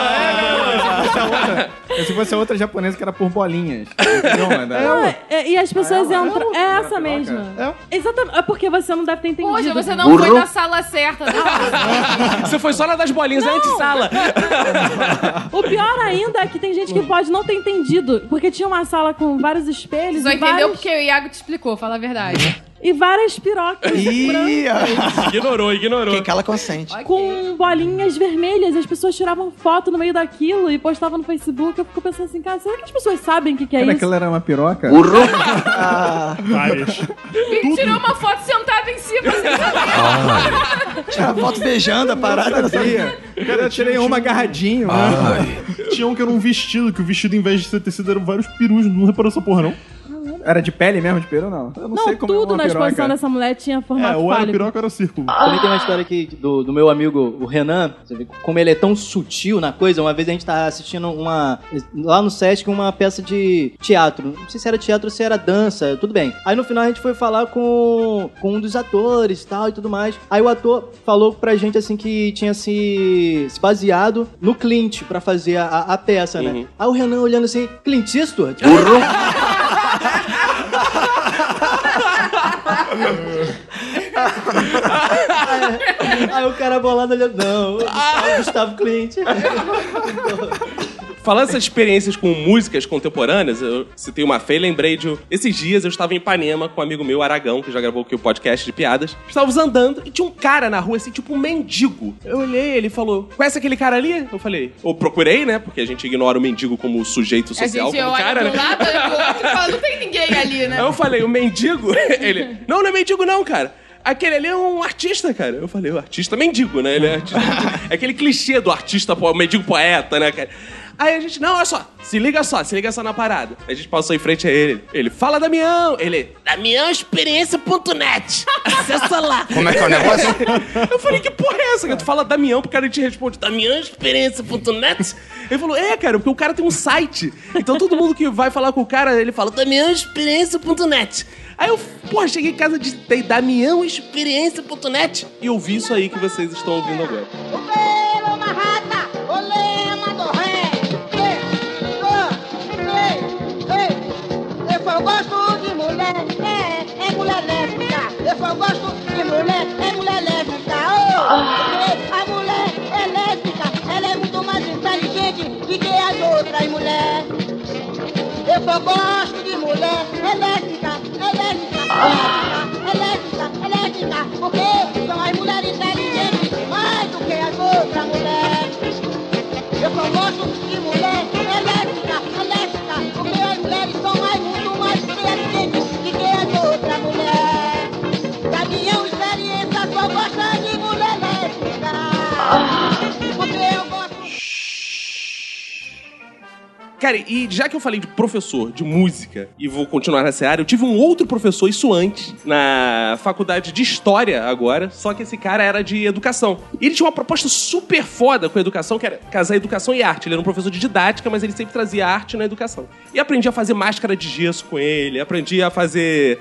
Se fosse outra japonesa que era por bolinhas. (laughs) Não, é- é- e as pessoas É, é entram. outra, É, é essa piroca. mesma. Exatamente. É porque você não deve ter entendido. Poxa, você não foi na sala certa. Não. (laughs) Você foi só na das bolinhas, é antessala. (laughs) O pior ainda é que tem gente que pode não ter entendido. Porque tinha uma sala com vários espelhos Só e, entendeu várias, porque o Iago te explicou, fala a verdade. (laughs) e várias pirocas brancas ignorou, ignorou. quem cala consente. com bolinhas vermelhas. E as pessoas tiravam foto no meio daquilo e postavam no Facebook. Eu fico pensando assim, cara, será que as pessoas sabem o que, que é Cara, isso? aquilo era uma piroca? Ah, Várias. E tirou uma foto sentada em cima. assim, tinha a foto beijando a parada. não sabia. Cara, eu tirei uma agarradinho. né? Ai. Tinha um que era um vestido, que o vestido, em vez de ser tecido, eram vários perus. Não reparou essa porra, não? Era de pele mesmo de peru, não? Eu não, Não, sei como é tudo uma na piroca. exposição dessa mulher tinha É, formato ou era piroca ou era círculo. Também tem uma história aqui do, do meu amigo, o Renan. Você vê como ele é tão sutil na coisa. Uma vez a gente tá assistindo uma. Lá no Sesc, uma peça de teatro. Não sei se era teatro ou se era dança, tudo bem. Aí no final a gente foi falar com, com um dos atores e tal e tudo mais. Aí o ator falou pra gente assim que tinha se, se baseado no Clint pra fazer a, a- peça, né? Uhum. Aí o Renan olhando assim, Clint Eastwood? (laughs) aí, aí o cara bolado olhando, não, o Gustavo Clint. (laughs) Falando essas experiências com músicas contemporâneas, eu citei uma feia e lembrei de. Esses dias eu estava em Ipanema com um amigo meu, Aragão, que já gravou aqui o podcast de piadas. Estávamos andando e tinha um cara na rua, assim, tipo um mendigo. Eu olhei, ele falou: Conhece aquele cara ali? Eu falei, ou procurei, né? Porque a gente ignora o mendigo como sujeito A social, gente como olha cara, né? lado, pro outro fala, não tem ninguém ali, né? Aí eu falei, o mendigo? (laughs) Ele, não, não é mendigo não, cara. Aquele ali é um artista, cara. Eu falei, o artista mendigo, né? Ele é artista. (laughs) é aquele clichê do artista, mendigo poeta, né, cara? Aí a gente, não, olha só, se liga só, se liga só na parada. A gente passou em frente a ele. Ele, fala Damião. Ele, damiãoexperiência.net. Acessa (laughs) lá. Como é que é o negócio? (laughs) Eu falei, que porra é essa? Que tu fala Damião, pro cara te responde, damiãoexperiência.net? Ele falou, é, cara, porque o cara tem um site. Então todo mundo que vai falar com o cara, ele fala damiãoexperiência.net. Aí eu, porra, cheguei em casa, digitei damiãoexperiência.net e eu vi isso aí que vocês estão ouvindo agora. Eu gosto de mulher, é, é mulher lésbica. Eu só gosto de mulher, é mulher lésbica. Oh, porque a mulher é lésbica, ela é muito mais inteligente do que as outras mulheres. Eu só gosto de mulher, é lésbica, é lésbica, é lésbica, é lésbica, porque são as Cara, e já que eu falei de professor de música e vou continuar nessa área, eu tive um outro professor, isso antes, na faculdade de História agora, só que esse cara era de educação. Ele tinha uma proposta super foda com a educação, que era casar educação e arte. Ele era um professor de didática, mas ele sempre trazia arte na educação. E aprendi a fazer máscara de gesso com ele, aprendi a fazer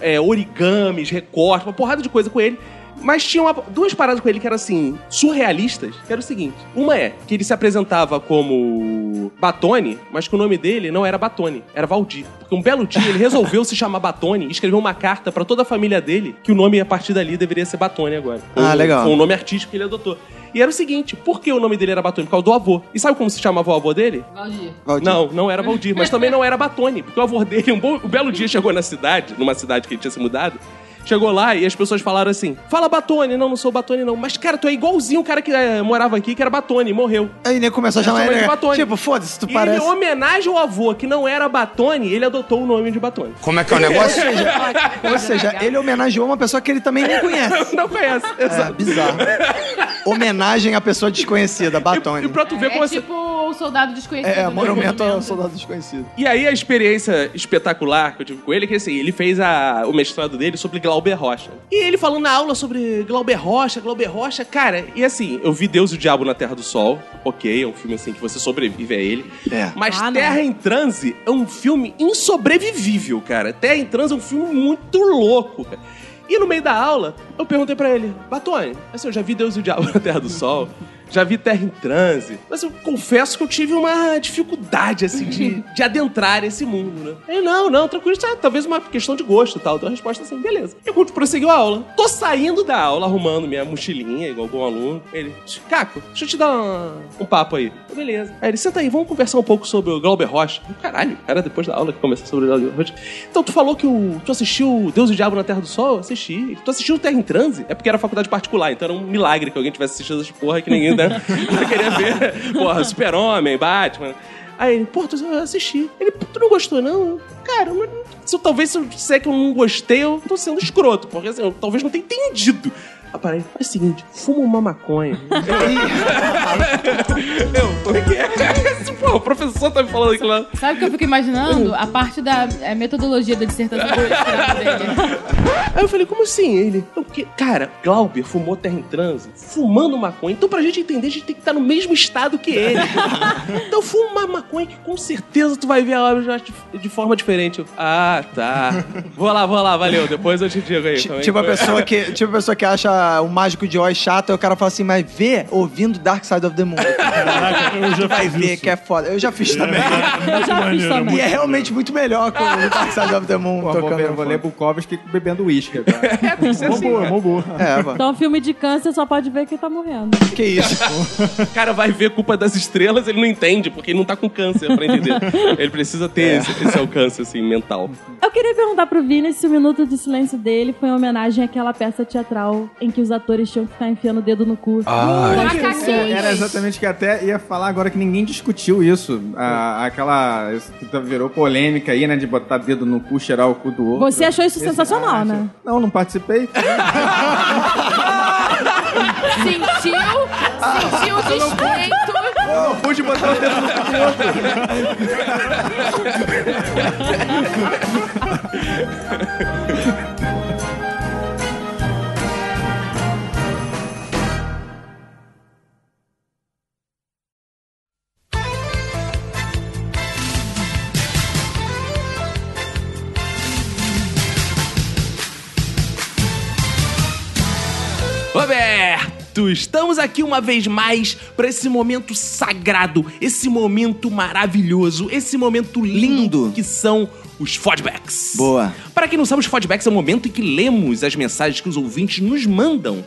é, origamis, recortes, uma porrada de coisa com ele. Mas tinha uma- duas paradas com ele que eram assim, surrealistas, que era o seguinte. Uma é que ele se apresentava como Batone, mas que o nome dele não era Batone, era Valdir. Porque um belo dia ele resolveu se chamar Batone e escreveu uma carta pra toda a família dele que o nome a partir dali deveria ser Batone agora. Ah, Um- legal. Foi um nome artístico que ele adotou. E era o seguinte, por que o nome dele era Batone? Por causa do avô. E sabe como se chamava o avô dele? Valdir. Valdir. Não, não era Valdir, mas também não era Batone, porque o avô dele, um, bom- um belo dia, chegou na cidade, numa cidade que ele tinha se mudado. Chegou lá e as pessoas falaram assim: Fala Batone, não, não sou Batone, não. Mas, cara, tu é igualzinho o cara que eh, morava aqui, que era Batone, e morreu. Aí nem começou a Chama chamar ele de Batone. Tipo, foda-se, tu E parece. ele, em homenagem ao avô, que não era Batone, ele adotou o nome de Batone. Como é que é o negócio? Ou seja, ele homenageou uma pessoa que ele também nem conhece. (laughs) não conhece, É, exato. bizarro. Homenagem à pessoa desconhecida, Batone. E pra tu ver como É tipo o soldado desconhecido. É, né? monumento ao soldado desconhecido. E aí a experiência espetacular que eu tive com ele é que assim, ele fez a- o mestrado dele sobre Glauber Rocha. E ele falando na aula sobre Glauber Rocha, Glauber Rocha, cara, e assim, eu vi Deus e o Diabo na Terra do Sol, ok, é um filme assim que você sobrevive a ele. É. Mas Ah, não. Terra em Transe é um filme insobrevivível, cara. Terra em Transe é um filme muito louco, cara. E no meio da aula, eu perguntei pra ele, Batone, assim, eu já vi Deus e o Diabo (laughs) na Terra do Sol, já vi Terra em Transe, mas eu confesso que eu tive uma dificuldade, assim, de, (laughs) de adentrar esse mundo, né? Ele, não, não, tranquilo, tá, talvez uma questão de gosto e tal. Então a resposta é assim, beleza. E eu prosseguiu a aula. Tô saindo da aula, arrumando minha mochilinha, igual bom aluno. Ele, Caco, deixa eu te dar uma- um papo aí. Eu, beleza. Aí ele, senta aí, vamos conversar um pouco sobre o Glauber Rocha. Eu, Caralho, era depois da aula que começou sobre o Glauber Rocha. Então tu falou que o, tu assistiu Deus e o Diabo na Terra do Sol? Eu Assisti. Tu assistiu Terra em Transe? É porque era faculdade particular, então era um milagre que alguém tivesse assistido essas porra que ninguém né, queria ver. Porra, Super-Homem, Batman. Aí ele, pô, eu assisti. Ele, "Pô, tu não gostou, não? Eu, Cara, se eu, talvez se eu disser que eu não gostei, eu tô sendo escroto, porque assim, eu talvez não tenha entendido. Ah, peraí, é o seguinte, fuma uma maconha. (laughs) eu, como é que é? Pô, o professor tá me falando aquilo lá. Sabe o que eu fico imaginando? A parte da é, metodologia da dissertação dele. Aí eu falei, como assim? Ele, "É o quê? Cara, Glauber fumou terra em transe, fumando maconha. Então, pra gente entender, a gente tem que estar no mesmo estado que ele. (laughs) então, fuma uma maconha que com certeza tu vai ver a obra de, forma diferente. Eu, ah, tá. Vou lá, vou lá, valeu. Depois eu te digo aí. Tipo a, pessoa que, tipo a pessoa que acha o Mágico de Oz chato, aí o cara fala assim, mas vê ouvindo Dark Side of the Moon. (laughs) Caraca, eu já Vai fiz ver isso. que é foda. Eu já fiz também. Eu já fiz maneiro, também. E é realmente muito melhor com o Dark Side of the Moon Pô, vou, tocando. ver, no vou ler. Bukowski bebendo uísque agora. (laughs) É, tem que ser assim. boa, boa. É, pô. Então, filme de câncer só pode ver quem tá morrendo. Que isso? O (laughs) cara vai ver culpa das estrelas, ele não entende, porque ele não tá com câncer pra entender. Ele precisa ter esse, esse alcance, assim, mental. Eu queria perguntar pro Vini se o minuto de silêncio dele foi em homenagem àquela peça teatral em que os atores tinham que ficar enfiando o dedo no cu. Ah, pessoas. Era exatamente o que até ia falar agora que ninguém discutiu isso. A- aquela. isso tá- virou polêmica aí, né? De botar dedo no cu, cheirar o cu do outro. Você achou isso Esse- sensacional, Ah, né? Não, não participei. (laughs) Sentiu, sentiu o despeito. não pude botar o dedo no cu do outro. (laughs) Roberto, estamos aqui uma vez mais para esse momento sagrado, esse momento maravilhoso, esse momento lindo que são os fodbacks. Boa. Para quem não sabe, os fodbacks é o momento em que lemos as mensagens que os ouvintes nos mandam.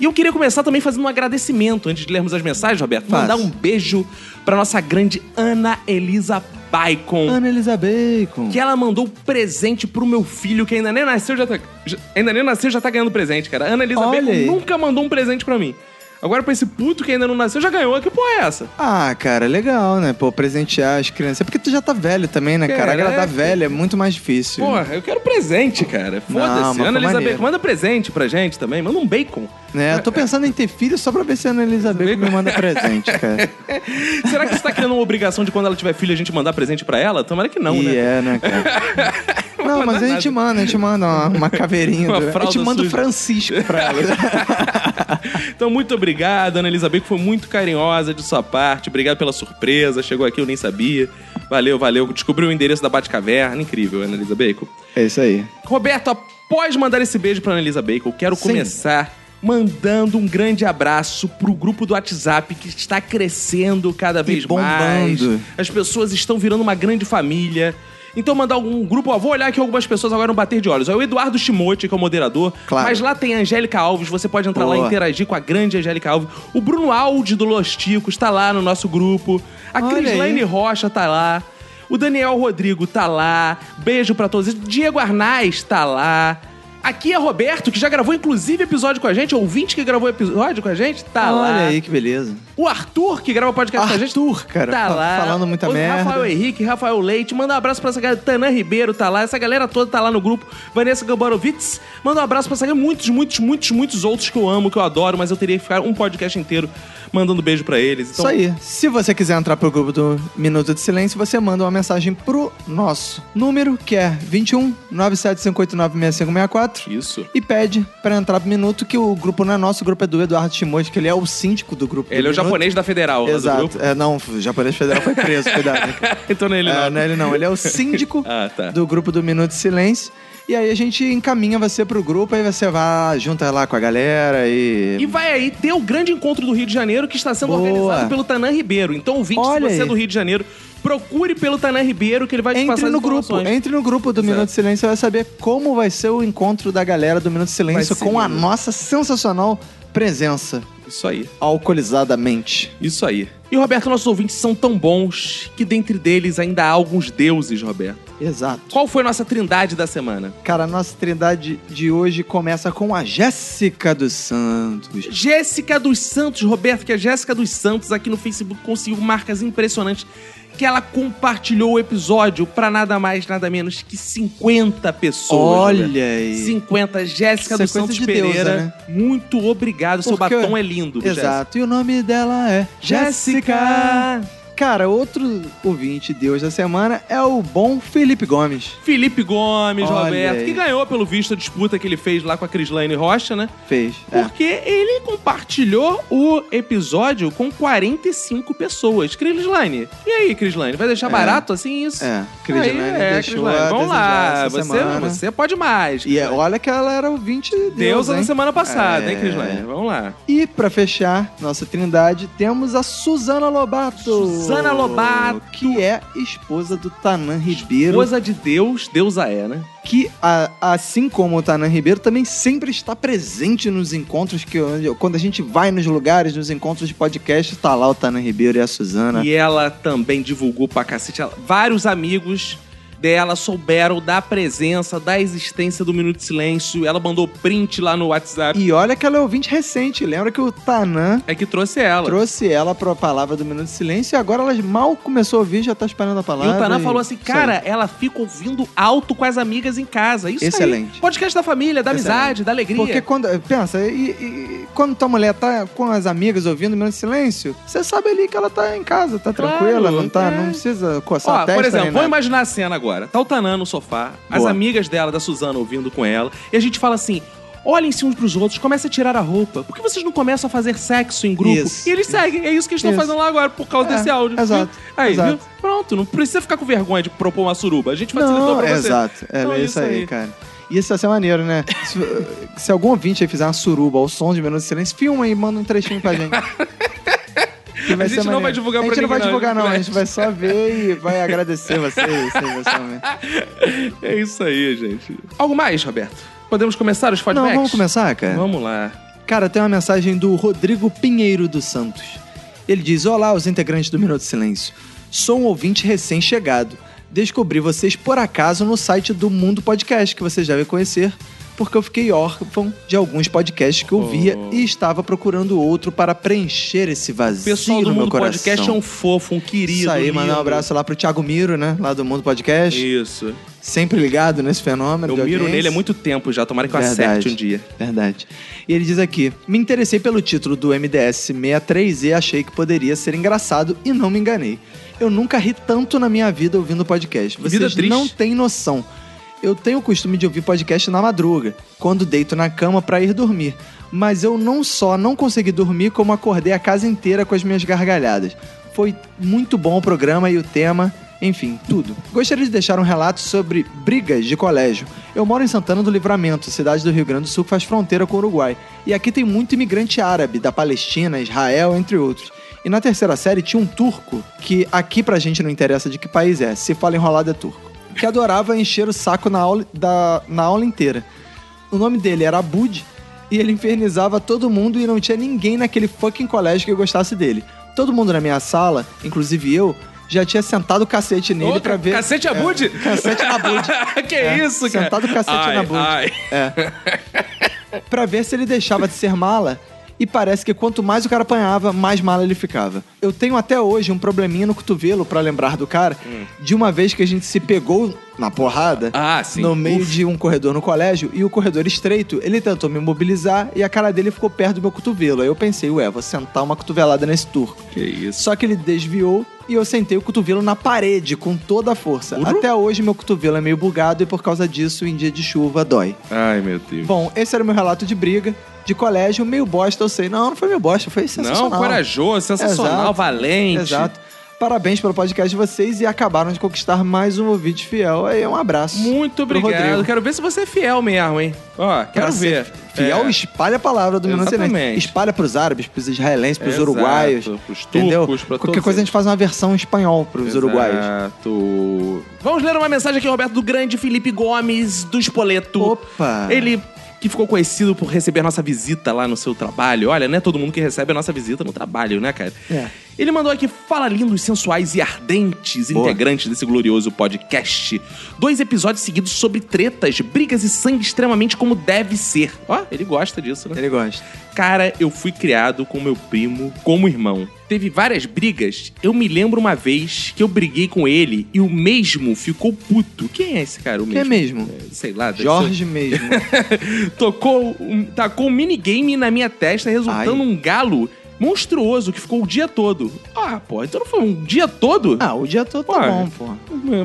E eu queria começar também fazendo um agradecimento antes de lermos as mensagens, Roberto. Faz. Mandar um beijo para nossa grande Ana Elisa Baicon. Ana Elisa Bacon. Que ela mandou presente pro meu filho, que ainda nem nasceu, já tá. já- ainda nem nasceu, já tá ganhando presente, cara. Ana Elisa Olha Bacon aí. nunca mandou um presente pra mim. Agora, pra esse puto que ainda não nasceu, já ganhou. Que porra é essa? Ah, cara, legal, né? Pô, presentear as crianças. É porque tu já tá velho também, né, cara? Agradar é- velho é muito mais difícil. Porra, eu quero presente, cara. Foda-se. Ana. Bacon, manda presente pra gente também. Manda um bacon. Né? Eu tô pensando em ter filho só pra ver se a Ana Elisa Bacon me manda presente, cara. (laughs) Será que você tá criando uma obrigação de quando ela tiver filho a gente mandar presente pra ela? Tomara que não, e né? é, né, cara? (laughs) (laughs) Não, mas a gente nada. manda, a gente manda uma, uma caveirinha. Uma do- a gente manda o. Francisco pra ela. (laughs) Então, muito obrigado, Ana Elisa Bacon. Foi muito carinhosa de sua parte. Obrigado pela surpresa. Chegou aqui, eu nem sabia. Valeu, valeu. Descobriu o endereço da Batcaverna. Incrível, Ana Elisa Bacon. É isso aí. Roberto, após mandar esse beijo pra Ana Elisa Bacon, quero Sim. começar mandando um grande abraço pro grupo do WhatsApp que está crescendo cada vez mais. bombando. As pessoas estão virando uma grande família. Então mandar um grupo, ó, vou olhar aqui algumas pessoas agora no bater de olhos. Ó, o Eduardo Shimote, que é o moderador. Claro. Mas lá tem a Angélica Alves, você pode entrar lá e Boa. interagir com a grande Angélica Alves. O Bruno Aldi do Los Ticos tá lá no nosso grupo. A Crislaine. Rocha tá lá. O Daniel Rodrigo tá lá. Beijo pra todos. Diego Arnaz tá lá. Aqui é Roberto, que já gravou inclusive episódio com a gente. Ouvinte que gravou episódio com a gente, tá Olha lá. aí que beleza. O Arthur, que grava podcast com a gente. Arthur, cara, tá lá. falando muita o merda. Rafael Henrique, Rafael Leite. Manda um abraço pra essa galera. Tanã Ribeiro tá lá. Essa galera toda tá lá no grupo. Vanessa Gabarovitz. Manda um abraço pra essa galera. Muitos, muitos, muitos, muitos outros que eu amo, que eu adoro, mas eu teria que ficar um podcast inteiro mandando beijo pra eles. Então, Isso aí. Se você quiser entrar pro grupo do Minuto de Silêncio, você manda uma mensagem pro nosso número, que é 21 97589 6564. Isso. E pede pra entrar pro Minuto, que o grupo não é nosso, o grupo é do Eduardo Shimoji, que ele é o síndico do grupo. Ele do é o Minuto. japonês da Federal. do Exato. É, não, o japonês federal foi preso, (laughs) cuidado. Então não é ele É, não. não é ele não, ele é o síndico (laughs) Ah, tá. do grupo do Minuto de Silêncio. E aí a gente encaminha você pro grupo, aí você vai, junta lá com a galera e... E vai aí ter o grande encontro do Rio de Janeiro que está sendo Boa. organizado pelo Tanã Ribeiro. Então, ouvinte, Olha se você é aí. do Rio de Janeiro, procure pelo Tanã Ribeiro que ele vai te passar Entre as no grupo, entre no grupo do Exato. Minuto de Silêncio, você vai saber como vai ser o encontro da galera do Minuto de Silêncio com a lindo. nossa sensacional presença Isso aí. alcoolizadamente. Isso aí. E, Roberto, nossos ouvintes são tão bons que dentre deles ainda há alguns deuses, Roberto. Exato. Qual foi a nossa trindade da semana? Cara, a nossa trindade de hoje começa com a Jéssica dos Santos. Jéssica dos Santos, Roberto, que a Jéssica dos Santos aqui no Facebook conseguiu marcas impressionantes que ela compartilhou o episódio pra nada mais, nada menos que 50 pessoas. Olha aí. 50. Jéssica dos coisa Santos de Pereira. deusa, né? Muito obrigado. Seu Porque- batom é lindo. Jéssica. Exato. E o nome dela é Jéssica. Jéssica. Cara, outro ouvinte Deus da semana é o bom Felipe Gomes. Felipe Gomes, Olha Roberto, aí. que ganhou pelo visto a disputa que ele fez lá com a Crislaine Rocha, né? Fez. É. Porque ele compartilhou o episódio com 45 pessoas. Crislaine, e aí, Crislaine? Vai deixar É. barato assim isso? É, Crislaine é, deixou Crislaine, Vamos lá, você, semana. você pode mais. E é- olha que ela era ouvinte Deus, Deusa hein? na semana passada, É. hein, Crislaine? Vamos lá. E pra fechar nossa trindade, temos a Suzana Lobato. Suzana Lobato. Que é esposa do Tanan Ribeiro. Esposa de Deus, deusa é, né? Que, a- assim como o Tanan Ribeiro, também sempre está presente nos encontros que quando a gente vai nos lugares, nos encontros de podcast, tá lá o Tanan Ribeiro e a Suzana. E ela também divulgou pra cacete. Ela- Vários amigos dela souberam da presença, da existência do Minuto de Silêncio. Ela mandou print lá no WhatsApp. E olha que ela é ouvinte recente. Lembra que o Tanan É que trouxe ela. trouxe ela pra palavra do Minuto de Silêncio e agora ela mal começou a ouvir, já tá esperando a E palavra. o Tanan falou assim, cara, ela fica ouvindo alto com as amigas em casa. Isso Excelente. aí. Podcast da família, da Excelente. amizade, da alegria. Porque quando. Pensa, e, e quando tua mulher tá com as amigas ouvindo Minuto de Silêncio, você sabe ali que ela tá em casa, tá Claro, tranquila, não tá. é. Não precisa coçar Ó, a testa. por exemplo, vamos nada. imaginar a cena agora. Tá o Tanan no sofá, as Boa. amigas dela, da Suzana, ouvindo com ela, e a gente fala assim. Olhem-se uns pros outros, comece a tirar a roupa. Por que vocês não começam a fazer sexo em grupo? Isso. E eles seguem. É isso que eles estão Isso. fazendo lá agora, por causa É, desse áudio. exato? Aí, exato. viu? Pronto, não precisa ficar com vergonha de propor uma suruba. A gente facilitou Não, pra você. exato. É, Então, é isso aí, cara. E isso vai ser maneiro, né? Se, se algum ouvinte aí fizer uma suruba ao som de Minuto de Silêncio, filma e manda um trechinho pra gente. (laughs) Que vai A ser gente não maneiro. vai divulgar A gente pra não vai ninguém, não, divulgar, não. A gente gente vai só ver e vai agradecer vocês. vocês. (laughs) É isso aí, gente. Algo mais, Roberto? Podemos começar os feedbacks? Não, vamos começar, cara? Vamos lá. Cara, tem uma mensagem do Rodrigo Pinheiro dos Santos. Ele diz: Olá, os integrantes do Minuto Silêncio. Sou um ouvinte recém-chegado. Descobri vocês por acaso no site do Mundo Podcast, que vocês devem conhecer, porque eu fiquei órfão de alguns podcasts que eu via e estava procurando outro para preencher esse vazio pessoal do no meu Mundo coração. Podcast é um fofo, um querido. Isso aí, mandar um abraço lá pro Thiago Miro, né? Lá do Mundo Podcast. Isso. Sempre ligado nesse fenômeno. Eu miro audiência. nele há muito tempo já. Tomara que eu Verdade. acerte um dia. Verdade. E ele diz aqui: Me interessei pelo título do MDS 63 e achei que poderia ser engraçado e não me enganei. Eu nunca ri tanto na minha vida ouvindo podcast. Vocês não têm noção. Eu tenho o costume de ouvir podcast na madruga, quando deito na cama pra ir dormir. Mas eu não só não consegui dormir, como acordei a casa inteira com as minhas gargalhadas. Foi muito bom o programa e o tema, enfim, tudo. Gostaria de deixar um relato sobre brigas de colégio. Eu moro em Santana do Livramento, cidade do Rio Grande do Sul que faz fronteira com o Uruguai. E aqui tem muito imigrante árabe, da Palestina, Israel, entre outros. E na terceira série tinha um turco, que aqui pra gente não interessa de que país é, se fala enrolado é turco, que adorava encher o saco na aula, da, na aula inteira. O nome dele era Abud e ele infernizava todo mundo e não tinha ninguém naquele fucking colégio que gostasse dele. Todo mundo na minha sala, inclusive eu, já tinha sentado o cacete nele Ô, pra ver. Cacete Abud? Cacete na Bud. (laughs) que É, isso, cara? sentado o cacete Ai, na Bud. ai. (laughs) Pra ver se ele deixava de ser mala. E parece que quanto mais o cara apanhava, mais mala ele ficava. Eu tenho até hoje um probleminha no cotovelo pra lembrar do cara de uma vez que a gente se pegou na porrada Hum. Ah, no meio Uf. de um corredor no colégio e o corredor estreito, ele tentou me mobilizar e a cara dele ficou perto do meu cotovelo. Aí eu pensei, ué, vou sentar uma cotovelada nesse turco. Que isso. Só que ele desviou e eu sentei o cotovelo na parede com toda a força. Até hoje meu cotovelo é meio bugado e por causa disso em dia de chuva dói. Ai, meu Deus. Bom, esse era o meu relato de briga de colégio, meio bosta, eu sei. Não, não foi meio bosta, foi sensacional. Não, corajoso, sensacional, Exato. valente. Exato. Parabéns pelo podcast de vocês e acabaram de conquistar mais um ouvinte fiel. Aí, um abraço. Muito obrigado. Rodrigo. Quero ver se você é fiel mesmo, hein? Ó, quero Pra ver. Fiel, É. espalha a palavra do Minuto Silêncio. Espalha pros árabes, pros israelenses, pros Exato, uruguaios. pros entendeu? turcos, pra Qualquer coisa a gente faz uma versão em espanhol pros uruguaios. Exato. Vamos ler uma mensagem aqui, Roberto, do grande Felipe Gomes, do Espoleto. Opa! Ele que ficou conhecido por receber nossa visita lá no seu trabalho. Olha, não é todo mundo que recebe a nossa visita no trabalho, né, cara? É. Ele mandou aqui Fala Lindos, Sensuais e Ardentes, Boa. integrantes desse glorioso podcast. Dois episódios seguidos sobre tretas, brigas e sangue extremamente como deve ser. Ó, ele gosta disso, né? Ele gosta. Cara, eu fui criado com meu primo como irmão. Teve várias brigas. Eu me lembro uma vez que eu briguei com ele e o mesmo ficou puto. Quem é esse cara? O Quem é mesmo? mesmo? É, Sei lá. Jorge mesmo. ser- (laughs) Tocou, um, tacou um minigame na minha testa, resultando Ai. um galo monstruoso que ficou o dia todo. Ah, pô, então não foi um dia todo? Ah, o dia todo tá Pô, bom, pô.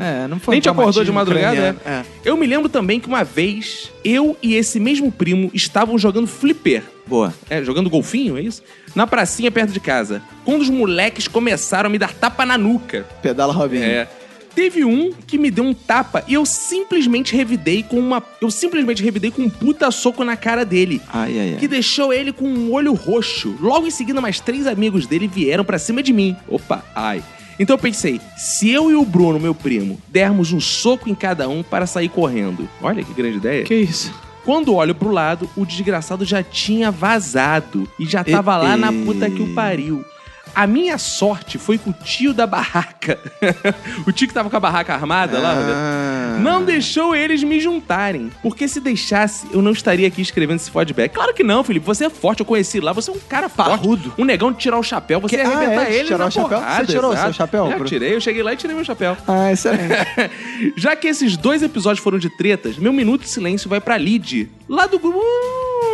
É, não foi Nem um te acordou de madrugada, é. É. Eu me lembro também que uma vez eu e esse mesmo primo estavam jogando flipper. Boa. É, jogando golfinho, é isso? Na pracinha perto de casa. Quando os moleques começaram a me dar tapa na nuca. Pedala Robinho. É. Teve um que me deu um tapa e eu simplesmente revidei com uma. Eu simplesmente revidei com um puta soco na cara dele. Ai, ai, ai. Que deixou ele com um olho roxo. Logo em seguida, mais três amigos dele vieram pra cima de mim. Opa, ai. Então eu pensei, se eu e o Bruno, meu primo, dermos um soco em cada um para sair correndo. Olha que grande ideia. Que isso? Quando olho pro lado, o desgraçado já tinha vazado e já tava lá na puta que o pariu. A minha sorte foi que o tio da barraca, (laughs) o tio que tava com a barraca armada lá, Ah. não deixou eles me juntarem. Porque se deixasse, eu não estaria aqui escrevendo esse feedback. Claro que não, Felipe. Você é forte, eu conheci lá. Você é um cara Parrudo. forte. Um negão de tirar o chapéu. Você Que- ia ah, arrebentar é? Eles tirar na o chapéu? porrada, Você tirou o exato. seu chapéu, É, Bruno? tirei. Eu cheguei lá e tirei meu chapéu. Ah, excelente. (laughs) Já que esses dois episódios foram de tretas, meu minuto de silêncio vai pra Lid, lá do grupo.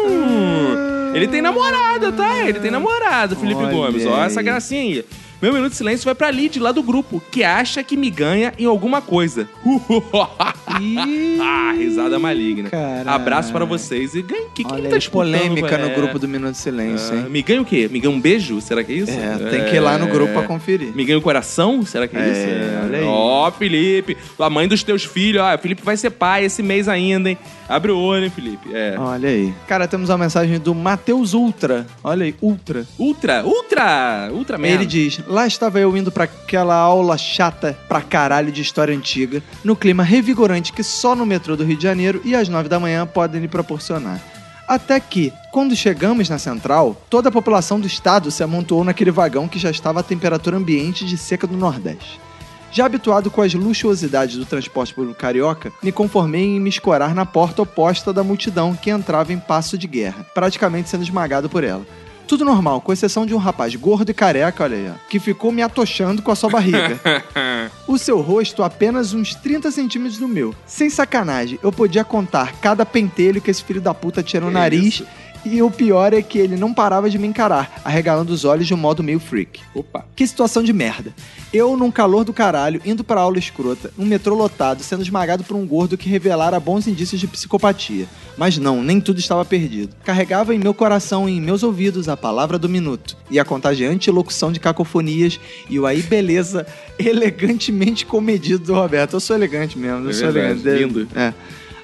Hum, ele tem namorada, tá? Ele tem namorada, Felipe Olha Gomes. Ó, essa gracinha aí. Meu minuto de silêncio vai pra Lid, lá do grupo, que acha que me ganha em alguma coisa. (laughs) ah, risada maligna. Caralho. Abraço para vocês. E ganha. Que, quem Olha tá disputando, polêmica no é? grupo do Minuto de Silêncio, Ah, hein? me ganha o quê? Me ganha um beijo? Será que é isso? É, tem que ir lá no grupo pra conferir. Me ganha o coração? Será que é, É, isso? olha aí. Ó, Felipe, a mãe dos teus filhos. Ó, Felipe vai ser pai esse mês ainda, hein? Abre o olho, hein, Felipe? É. Olha aí. Cara, temos uma mensagem do Matheus Ultra. Olha aí, Ultra. Ultra, ultra, ultra merda. Ele diz: Lá estava eu indo pra aquela aula chata pra caralho de história antiga, no clima revigorante que só no metrô do Rio de Janeiro e às nove da manhã podem lhe proporcionar. Até que, quando chegamos na central, toda a população do estado se amontoou naquele vagão que já estava a temperatura ambiente de seca do Nordeste. Já habituado com as luxuosidades do transporte público carioca, me conformei em me escorar na porta oposta da multidão que entrava em passo de guerra, praticamente sendo esmagado por ela. Tudo normal, com exceção de um rapaz gordo e careca, olha aí, que ficou me atochando com a sua barriga. (laughs) O seu rosto apenas uns 30 centímetros do meu. Sem sacanagem, eu podia contar cada pentelho que esse filho da puta tinha no Que nariz. isso? E o pior é que ele não parava de me encarar, arregalando os olhos de um modo meio freak. Opa. Que situação de merda. Eu, num calor do caralho, indo pra aula escrota, um metrô lotado, sendo esmagado por um gordo que revelara bons indícios de psicopatia. Mas não, nem tudo estava perdido. Carregava em meu coração e em meus ouvidos a palavra do minuto, e a contagiante locução de cacofonias, e o aí beleza (laughs) elegantemente comedido do Roberto. Eu sou elegante mesmo, eu É sou verdade, elegante. lindo. É.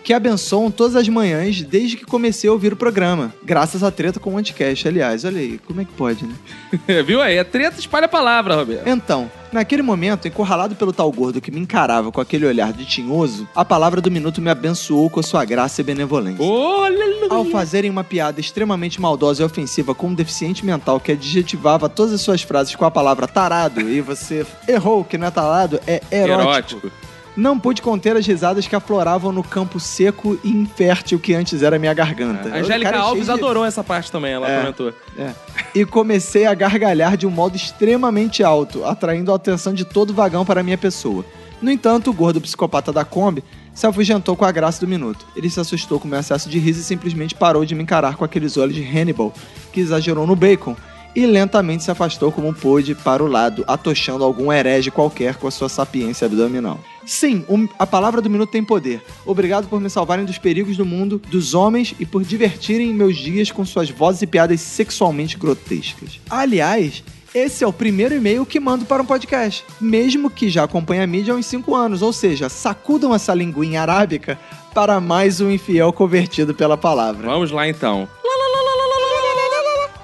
Que abençoam todas as manhãs desde que comecei a ouvir o programa. Graças à treta com o Anticast, aliás. Olha aí, como é que pode, né? (laughs) Viu aí? A treta espalha a palavra, Roberto. Então, naquele momento, encurralado pelo tal gordo que me encarava com aquele olhar de tinhoso, a palavra do minuto me abençoou com a sua graça e benevolência. Olha, Ao fazerem uma piada extremamente maldosa e ofensiva com um deficiente mental que adjetivava todas as suas frases com a palavra tarado e você errou que não é tarado, é erótico. erótico. Não pude conter as risadas que afloravam no campo seco e infértil que antes era minha garganta. A Angélica é Alves de- adorou essa parte também, ela É. comentou. é. E comecei a gargalhar de um modo extremamente alto, atraindo a atenção de todo o vagão para a minha pessoa. No entanto, o gordo psicopata da Kombi se afugentou com a graça do minuto. Ele se assustou com o meu acesso de riso e simplesmente parou de me encarar com aqueles olhos de Hannibal, que exagerou no bacon, e lentamente se afastou como pôde para o lado, atochando algum herege qualquer com a sua sapiência abdominal. Sim, um- a palavra do minuto tem poder. Obrigado por me salvarem dos perigos do mundo, dos homens e por divertirem meus dias com suas vozes e piadas sexualmente grotescas. Aliás, esse é o primeiro e-mail que mando para um podcast, mesmo que já acompanhe a mídia há uns 5 anos, ou seja, sacudam essa linguinha arábica para mais um infiel convertido pela palavra. Vamos lá então.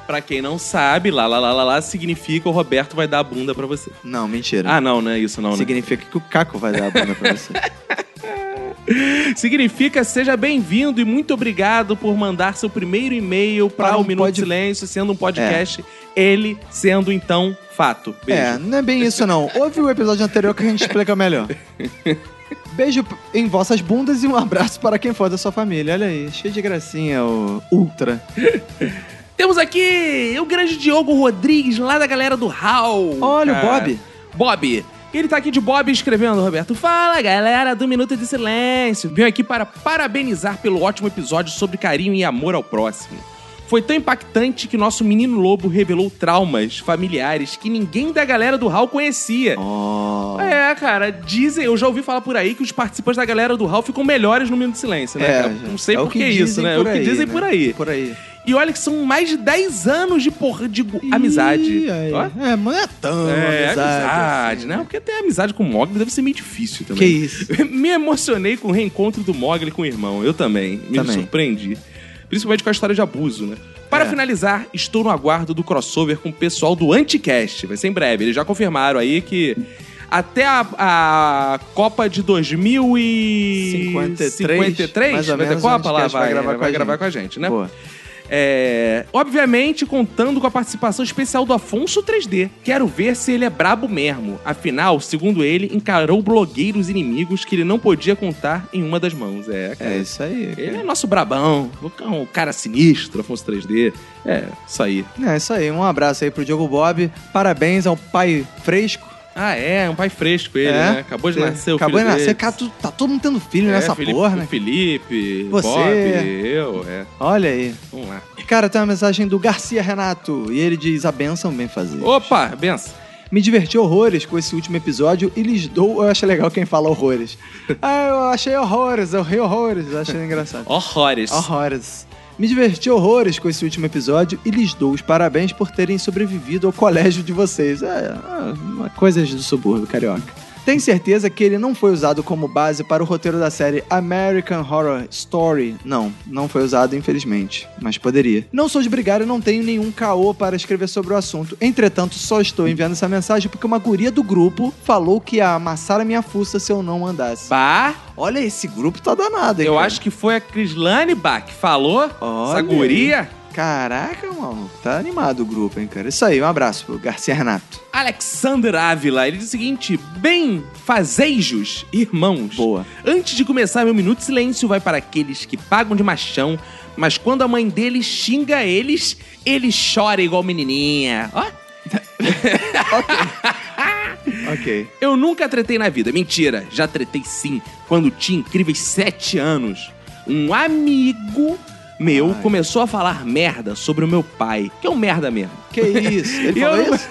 Pra quem não sabe, lá, lá, lá, lá, lá significa o Roberto vai dar a bunda pra você. Não, mentira. Ah, não, não é isso não, né? Significa que o Caco vai dar a bunda pra você. (laughs) Significa seja bem-vindo e muito obrigado por mandar seu primeiro e-mail para Para o um Minuto pod- de Silêncio, sendo um podcast, ele sendo então fato. Beijo. É, não é bem isso não. Ouve o episódio anterior que a gente explica melhor. (laughs) Beijo em vossas bundas e um abraço para quem for da sua família. Olha aí, cheio de gracinha, o Ultra. (laughs) Temos aqui o grande Diogo Rodrigues, lá da galera do HAL. Olha o. Bob. Bob. Ele tá aqui de Bob escrevendo, Roberto. Fala, galera do Minuto de Silêncio. Venho aqui para parabenizar pelo ótimo episódio sobre carinho e amor ao próximo. Foi tão impactante que nosso menino lobo revelou traumas familiares que ninguém da galera do Hall conhecia. Oh. É, cara, dizem, eu já ouvi falar por aí que os participantes da galera do Hall ficam melhores no Minuto de Silêncio, né? É? Não sei é o por que que isso, dizem né? É por o que aí, dizem né? por aí. Por aí. E olha que são mais de 10 anos de porra de go- amizade. Aí. É, mas não é tão É, amizade. amizade, assim. né? Porque ter amizade com o Mogli deve ser meio difícil também. Que isso. (laughs) Me emocionei com o reencontro do Mogli com o irmão. Eu também. Me Também. surpreendi. Principalmente com a história de abuso, né? Para É. finalizar, estou no aguardo do crossover com o pessoal do Anticast. Vai ser em breve. Eles já confirmaram aí que até a, a Copa de 2053 53, mais ou vai ter menos, Copa lá, vai, vai gravar vai, com a gravar gente. com a gente, né? Boa. É, obviamente, contando com a participação especial do Afonso 3D. Quero ver se ele é brabo mesmo. Afinal, segundo ele, encarou blogueiros inimigos que ele não podia contar em uma das mãos. É, cara. É isso aí. Ele cara. é nosso brabão, um cara sinistro, Afonso 3D. É, isso aí. É isso aí. Um abraço aí pro Diogo Bob. Parabéns ao pai fresco. Ah, é, um pai fresco ele, É? né? Acabou de É. nascer o Acabou de filho nascer. dele. Cara, tu- tá todo mundo tendo filho É, nessa Felipe, porra, né? Felipe, Você. Bob, eu, é. Olha aí. Vamos lá. Cara, tem uma mensagem do Garcia Renato. E ele diz: a benção bem fazer. Opa, benção. Me diverti horrores com esse último episódio e lhes dou. Eu acho legal quem fala horrores. (laughs) ah, eu achei horrores, eu ri horrores. Eu achei engraçado. Horrores. Horrores. Me diverti horrores com esse último episódio e lhes dou os parabéns por terem sobrevivido ao colégio de vocês. É, é, coisas do subúrbio carioca. Tenho certeza que ele não foi usado como base para o roteiro da série American Horror Story. Não, não foi usado, infelizmente. Mas poderia. Não sou de brigar e não tenho nenhum caô para escrever sobre o assunto. Entretanto, só estou enviando essa mensagem porque uma guria do grupo falou que ia amassar a minha fuça se eu não andasse. Pá, Olha, esse grupo tá danado, hein? eu cara? acho que foi a Crislane Bach que falou. Olha essa guria. Caraca, mano. Tá animado o grupo, hein, cara. Isso aí, um abraço pro Garcia Renato. Alexander Ávila, ele diz o seguinte: Bem, fazejos, irmãos. Boa. Antes de começar, meu minuto de silêncio vai para aqueles que pagam de machão, mas quando a mãe deles xinga eles, ele chora igual menininha. Ó. (laughs) Ok. Eu nunca tretei na vida. Mentira, já tretei sim. Quando tinha incríveis sete anos, um amigo meu Ai. começou a falar merda sobre o meu pai. Que é um merda mesmo. Que isso? Ele falou eu- isso?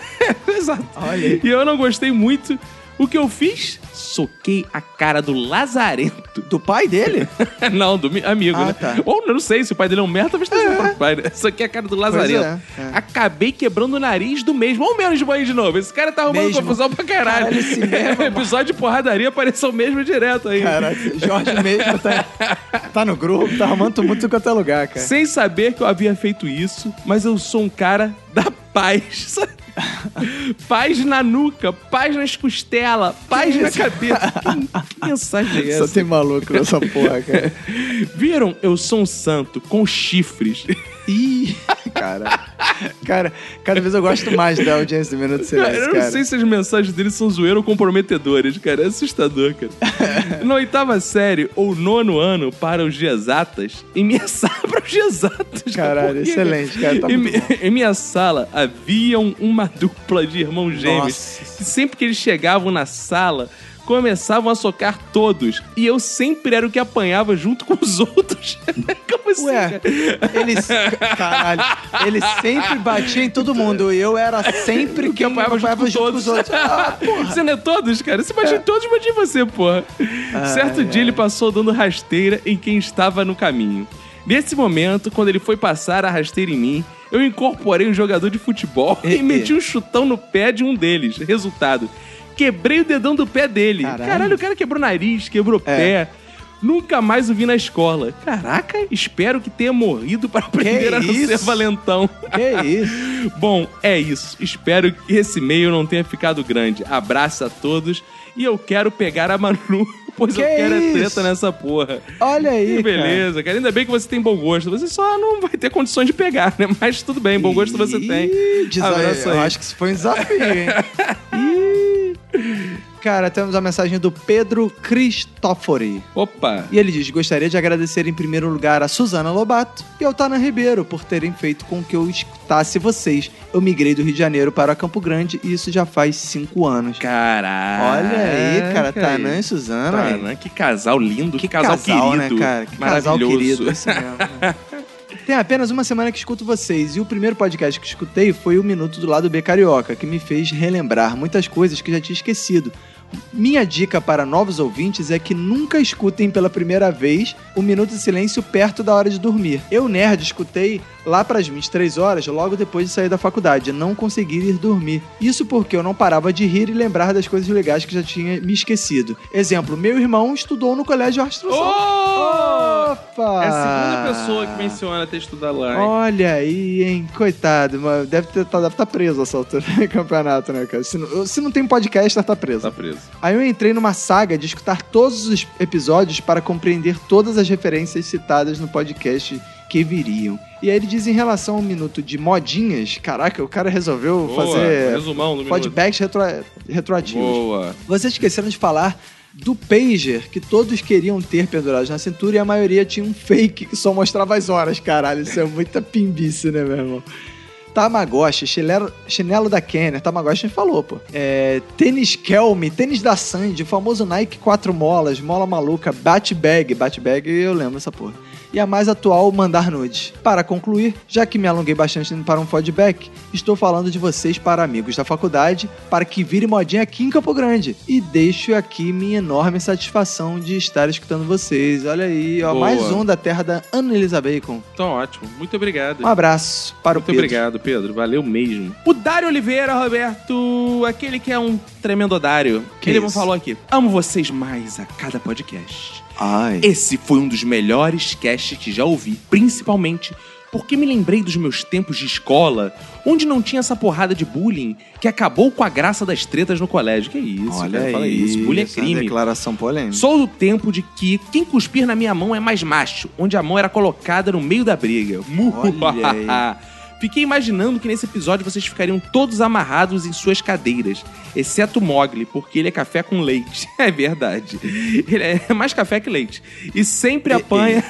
(laughs) Exato. Olha aí. E eu não gostei muito. O que eu fiz? Soquei a cara do Lazarento. Do pai dele? (laughs) não, do mi- amigo, Ah, né? tá. Ou não sei, se o pai dele é um merda, talvez tenha sido o próprio pai, né? Soquei a cara do Lazarento. é, é. Acabei quebrando o nariz do mesmo. Olha o menos banho de novo. Esse cara tá arrumando Mesmo. confusão pra caralho. Caralho, esse mesmo, (laughs) mano. Episódio de porradaria apareceu o mesmo direto aí. Caraca, Jorge mesmo tá, (laughs) tá no grupo, tá arrumando tumulto em qualquer lugar, cara. Sem saber que eu havia feito isso, mas eu sou um cara da paz. (laughs) paz na nuca, paz nas costelas, paz na cabeça. Que, que mensagem é Só essa? tem maluco nessa porra, cara. (laughs) Viram? Eu sou um santo com chifres. Ih, cara. (laughs) Cara, cada vez eu gosto mais da audiência do Minuto de Cara, Silêncio, eu não cara. sei se as mensagens dele são zoeira ou comprometedoras, cara. É assustador, cara. (laughs) Na oitava série ou nono ano para os dias exatas, em minha (laughs) sala para os dias exatas. Caralho, excelente, cara, tá em, em minha sala haviam uma dupla de irmãos gêmeos Nossa. sempre que eles chegavam na sala começavam a socar todos e eu sempre era o que apanhava junto com os (laughs) outros. (laughs) Como assim? Ué, eles. Caralho. Ele sempre batia em todo mundo. E eu era sempre que quem apanhava junto com junto com os outros. Ah. Você não é todos, cara? Você batia em todos, batia em você, porra. certo dia ele passou dando rasteira em quem estava no caminho. Nesse momento, quando ele foi passar a rasteira em mim, eu incorporei um jogador de futebol e, E- meti um chutão no pé de um deles. Resultado, quebrei o dedão do pé dele. Caralho. Caralho, o cara quebrou nariz, quebrou É. pé. Nunca mais o vi na escola. Caraca, espero que tenha morrido para aprender a não ser valentão. Que isso? (laughs) Bom, é isso. Espero que esse e-mail não tenha ficado grande. Abraço a todos e eu quero pegar a Manu, pois eu Que quero é isso? treta nessa porra. Olha aí, Que cara. beleza, cara. Ainda bem que você tem bom gosto. Você só não vai ter condições de pegar, né? Mas tudo bem, bom gosto você tem. Abraço Eu acho que isso foi um desafio, hein? (laughs) Ih. Cara, temos a mensagem do Pedro Cristófori. Opa! E ele diz: Gostaria de agradecer em primeiro lugar a Suzana Lobato e ao Tana Ribeiro por terem feito com que eu escutasse vocês. Eu migrei do Rio de Janeiro para Campo Grande e isso já faz cinco anos. Caraca! Olha aí, cara, Tanã e Suzana. Tanã, que casal lindo, que, casal, casal, querido. né, cara? Que casal querido, isso mesmo. né? (laughs) Tem apenas uma semana que escuto vocês, e o primeiro podcast que escutei foi o Minuto do Lado B Carioca, que me fez relembrar muitas coisas que já tinha esquecido. Minha dica para novos ouvintes é que nunca escutem pela primeira vez o Minuto de Silêncio perto da hora de dormir. Eu, nerd, escutei lá para as 23 horas, logo depois de sair da faculdade, não consegui ir dormir. Isso porque eu não parava de rir e lembrar das coisas legais que já tinha me esquecido. Exemplo, meu irmão estudou no colégio Arte Instrução. Opa! É a segunda pessoa que menciona ter estudado lá. hein? Olha aí, hein? Coitado, mas deve estar tá, deve tá preso essa altura do (laughs) campeonato, né, cara? Se não, se não tem podcast, tá preso. Tá preso. Aí eu entrei numa saga de escutar todos os episódios para compreender todas as referências citadas no podcast que viriam. E aí ele diz em relação ao minuto de modinhas, caraca, o cara resolveu Boa, fazer resumão do feedbacks retro, retroativos. Boa. Vocês esqueceram de falar do pager que todos queriam ter pendurados na cintura e a maioria tinha um fake que só mostrava as horas, caralho. Isso é muita pimbice, né, meu irmão? Tamagotchi, chinelo, chinelo da Kenner, Tamagotchi a gente falou, pô. É, tênis Kelme, tênis da Sandy, o famoso Nike 4 molas, mola maluca, Batbag, Batbag eu lembro essa porra. E a mais atual, mandar nudes. Para concluir, já que me alonguei bastante para um feedback, estou falando de vocês para amigos da faculdade, para que vire modinha aqui em Campo Grande. E deixo aqui minha enorme satisfação de estar escutando vocês. Olha aí, ó, Boa. mais um da terra da Ana Elisa Bacon. Então, ótimo. Muito obrigado. Um abraço para Muito o Pedro. obrigado, Pedro. Valeu mesmo. O Dário Oliveira, Roberto, aquele que é um tremendo odário. Que ele isso? falou aqui. Amo vocês mais a cada podcast. Ai. Esse foi um dos melhores casts que já ouvi, principalmente porque me lembrei dos meus tempos de escola, onde não tinha essa porrada de bullying que acabou com a graça das tretas no colégio. Que isso, Olha cara, aí, fala isso. Bullying é uma crime. declaração polêmica. Sou do tempo de que quem cuspir na minha mão é mais macho, onde a mão era colocada no meio da briga. Olha (laughs) Fiquei imaginando que nesse episódio vocês ficariam todos amarrados em suas cadeiras, exceto o Mogli, porque ele é café com leite. (laughs) É verdade. Ele é mais café que leite. E sempre apanha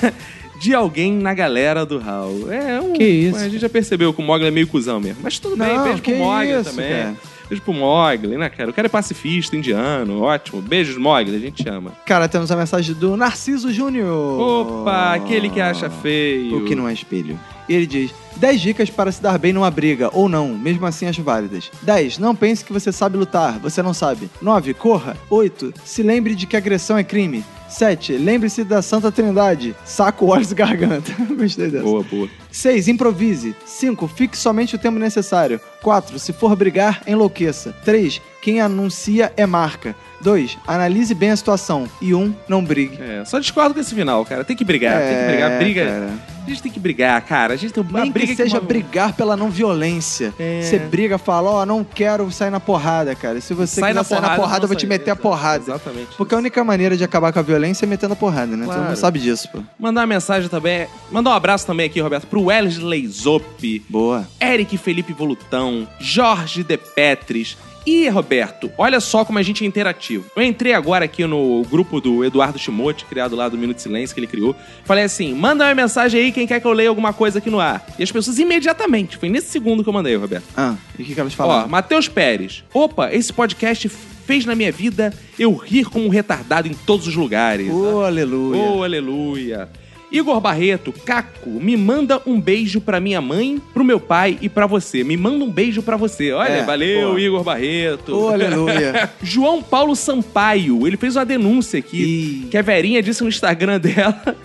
de alguém na galera do Hall. É um. Que isso? A gente já percebeu que o Mogli é meio cuzão mesmo. Mas tudo bem, Não, beijo que pro Mogli isso, também. cara. Beijo pro Mogli, né, cara? O cara é pacifista, indiano, ótimo. Beijos, Mogli, a gente ama. Cara, temos a mensagem do Narciso Júnior. Opa, aquele que acha feio. O que não é espelho. E ele diz: 10 dicas para se dar bem numa briga, ou não, mesmo assim acho válidas. 10. Não pense que você sabe lutar, você não sabe. 9. Corra. 8. Se lembre de que agressão é crime. 7. Lembre-se da Santa Trindade. Saco, olhos e garganta. (laughs) Gostei dessa. Boa, boa. 6. Improvise. 5. Fique somente o tempo necessário. 4. Se for brigar, enlouqueça. 3. Quem anuncia é marca. 2. Analise bem a situação. E 1. Não brigue. É, só discordo com esse final, cara. Tem que brigar, tem que brigar. É, Briga. cara. A gente tem que brigar, cara. A gente tem uma briga que seja uma- brigar pela não violência. É. Você briga, fala, ó, não quero sair na porrada, cara. Se você Sai quiser na sair na porrada, porrada, eu vou te meter a porrada. Exatamente. Porque a única maneira de acabar com a violência é metendo a porrada, né? Todo Claro. mundo sabe disso, pô. Mandar uma mensagem também. Mandar um abraço também aqui, Roberto, pro Wesley Zop, Boa. Eric Felipe Volutão, Jorge De Petris. E, Roberto, olha só como a gente é interativo. Eu entrei agora aqui no grupo do Eduardo Timote, criado lá do Minuto de Silêncio, que ele criou. Falei assim: manda uma mensagem aí, quem quer que eu leia alguma coisa aqui no ar. E as pessoas imediatamente, foi nesse segundo que eu mandei, Roberto. Ah, e o que, que elas Ó, falaram? Matheus Pérez. Opa, esse podcast fez na minha vida eu rir como um retardado em todos os lugares. Ô, aleluia. Oh, aleluia. Igor Barreto, Caco, me manda um beijo pra minha mãe, pro meu pai e pra você. Me manda um beijo pra você. Olha, É, valeu, boa. Igor Barreto. Ô, aleluia. (laughs) João Paulo Sampaio, ele fez uma denúncia aqui, que a Verinha disse no Instagram (laughs) dela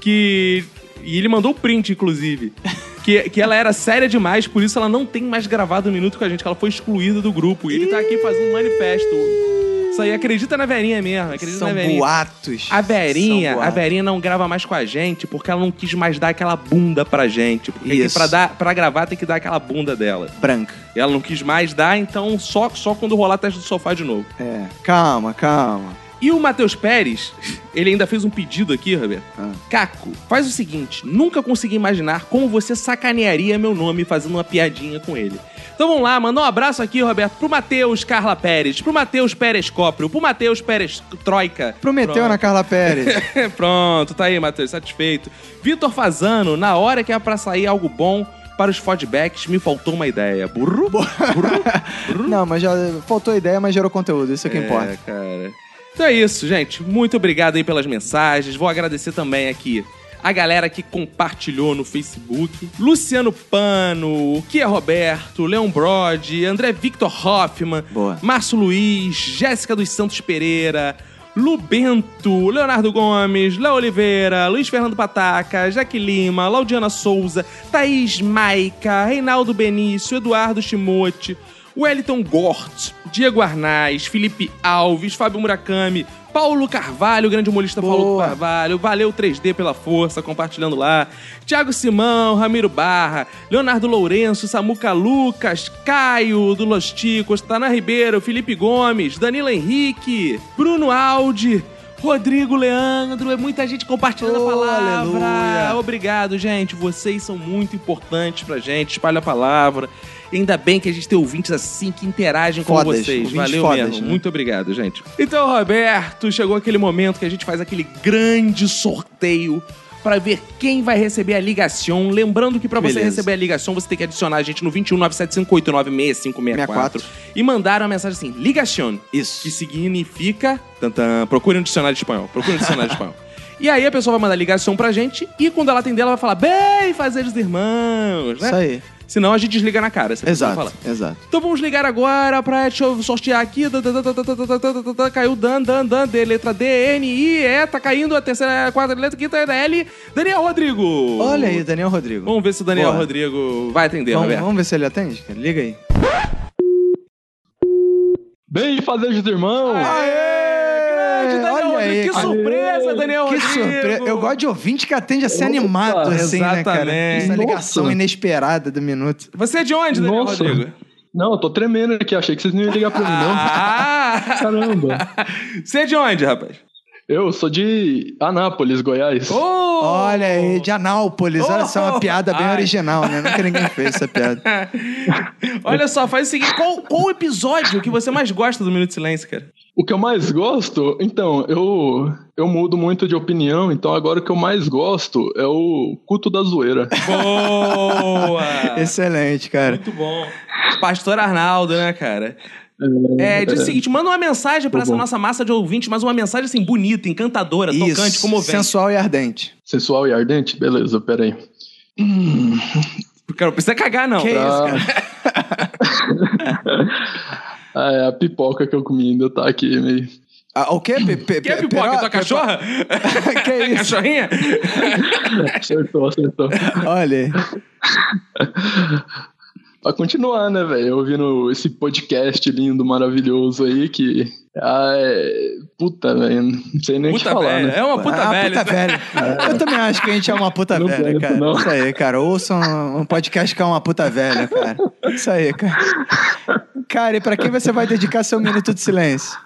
que... E ele mandou o print, inclusive. Que, que ela era séria demais, por isso ela não tem mais gravado um minuto com a gente, que ela foi excluída do grupo. E ele tá aqui fazendo um manifesto. Isso aí, acredita na Verinha mesmo, acredita São na Verinha. boatos. A Verinha, São a boatos. Verinha não grava mais com a gente porque ela não quis mais dar aquela bunda pra gente. Porque Isso. pra, dar, pra gravar tem que dar aquela bunda dela. Branca. E ela não quis mais dar, então só, só quando rolar teste do sofá de novo. É. Calma, calma. E o Matheus Pérez, ele ainda fez um pedido aqui, Roberto. Ah. Caco, faz o seguinte: nunca consegui imaginar como você sacanearia meu nome fazendo uma piadinha com ele. Então vamos lá, manda um abraço aqui, Roberto, pro Matheus Carla Pérez, pro Matheus Pérez Cóprio, pro Matheus Pérez Troika. Prometeu Pronto. na Carla Pérez. (laughs) Pronto, tá aí, Matheus, satisfeito. Vitor Fazano, na hora que é pra sair algo bom para os feedbacks, me faltou uma ideia. Burro? Burro? (laughs) não, mas já faltou ideia, mas gerou conteúdo. Isso é que importa. É, cara. Então é isso, gente. Muito obrigado aí pelas mensagens. Vou agradecer também aqui a galera que compartilhou no Facebook. Luciano Pano, Kia Roberto, Leon Brod, André Victor Hoffman, Boa. Márcio Luiz, Jéssica dos Santos Pereira, Lu Bento, Leonardo Gomes, Léo Oliveira, Luiz Fernando Pataca, Jaque Lima, Laudiana Souza, Thaís Maica, Reinaldo Benício, Eduardo Shimote, Wellington Gort, Diego Arnaz, Felipe Alves, Fábio Murakami, Paulo Carvalho, o grande humorista Paulo Carvalho, valeu 3D pela força, compartilhando lá. Thiago Simão, Ramiro Barra, Leonardo Lourenço, Samuca Lucas, Caio do Los Ticos, Tana Ribeiro, Felipe Gomes, Danilo Henrique, Bruno Aldi. Rodrigo Leandro, é muita gente compartilhando Oh, a palavra. aleluia. Obrigado, gente. Vocês são muito importantes pra gente. Espalha a palavra. Ainda bem que a gente tem ouvintes assim que interagem com Fodas, vocês. Valeu fodas, mesmo. né? Muito obrigado, gente. Então, Roberto, chegou aquele momento que a gente faz aquele grande sorteio pra ver quem vai receber a ligação. Lembrando que pra você receber a ligação, você tem que adicionar a gente no 21975896564 e mandar uma mensagem assim: ligação. Isso. Que significa. Tantan, procure um dicionário de espanhol. Procure um dicionário de espanhol. (laughs) E aí a pessoa vai mandar ligação pra gente e quando ela atender, ela vai falar: bem, fazeres irmãos, né? Isso aí. Senão a gente desliga na cara. pessoa Exato, falar. exato. Então vamos ligar agora pra. Deixa eu sortear aqui. Dan, dan, dan, dan, dan, dan, dan, dan, dan, dan, Caiu Dan, Dan, Dan, D, letra D, N, I, E. Tá caindo a terceira, a quarta letra, quinta L. Daniel Rodrigo. Olha aí, Daniel Rodrigo. Vamos ver se o Daniel Boa. Rodrigo vai atender, Vamos, Roberto. vamos ver se ele atende, cara. Liga aí. Bem, fazejos irmãos! Grande Daniel olha aí. Que surpresa, Daniel Que surpresa. Eu gosto de ouvinte que atende a ser animado, assim, né, cara? exatamente. Essa ligação Nossa. inesperada do minuto. Você é de onde, Daniel Nossa. Rodrigo? Não, eu tô tremendo aqui, achei que vocês não iam ligar pra mim, não. Ah! Caramba! (laughs) Você é de onde, rapaz? Eu sou de Anápolis, Goiás. Oh! Olha aí, de Anápolis. Olha só, uma piada bem Ai. original, né? Nunca ninguém fez essa piada. (laughs) Olha só, faz o seguinte: qual, qual o episódio que você mais gosta do Minuto de Silêncio, cara? O que eu mais gosto, então, eu eu mudo muito de opinião, então agora o que eu mais gosto é o culto da zoeira. (laughs) Boa! Excelente, cara. Muito bom. Pastor Arnaldo, né, cara? É, diz o seguinte, manda uma mensagem pra Tá essa bom. nossa massa de ouvintes, mas uma mensagem assim, bonita, encantadora, tocante, Isso, comovente. sensual e ardente. Sensual e ardente? Beleza, peraí. Cara, não precisa cagar, não. Que isso, Pra- cara? Ah, (laughs) é a pipoca que eu comi ainda tá aqui meio. Ah, o quê? Pe- pe- Que é pipoca? peró- Tua cachorra? (laughs) Que isso? Cachorrinha? (laughs) Acertou, acertou. Olha Pra continuar, né, velho? Ouvindo esse podcast lindo, maravilhoso aí que. Ah, é... Puta, velho. Não sei nem o que Puta falar, velha. né? É uma puta ah, velha. puta velha. (laughs) Eu também acho que a gente é uma puta Não velha, cara. não. Isso aí, cara. Ouçam um podcast que é uma puta velha, cara. Isso aí, cara. Cara, e pra quem você vai dedicar seu minuto de silêncio?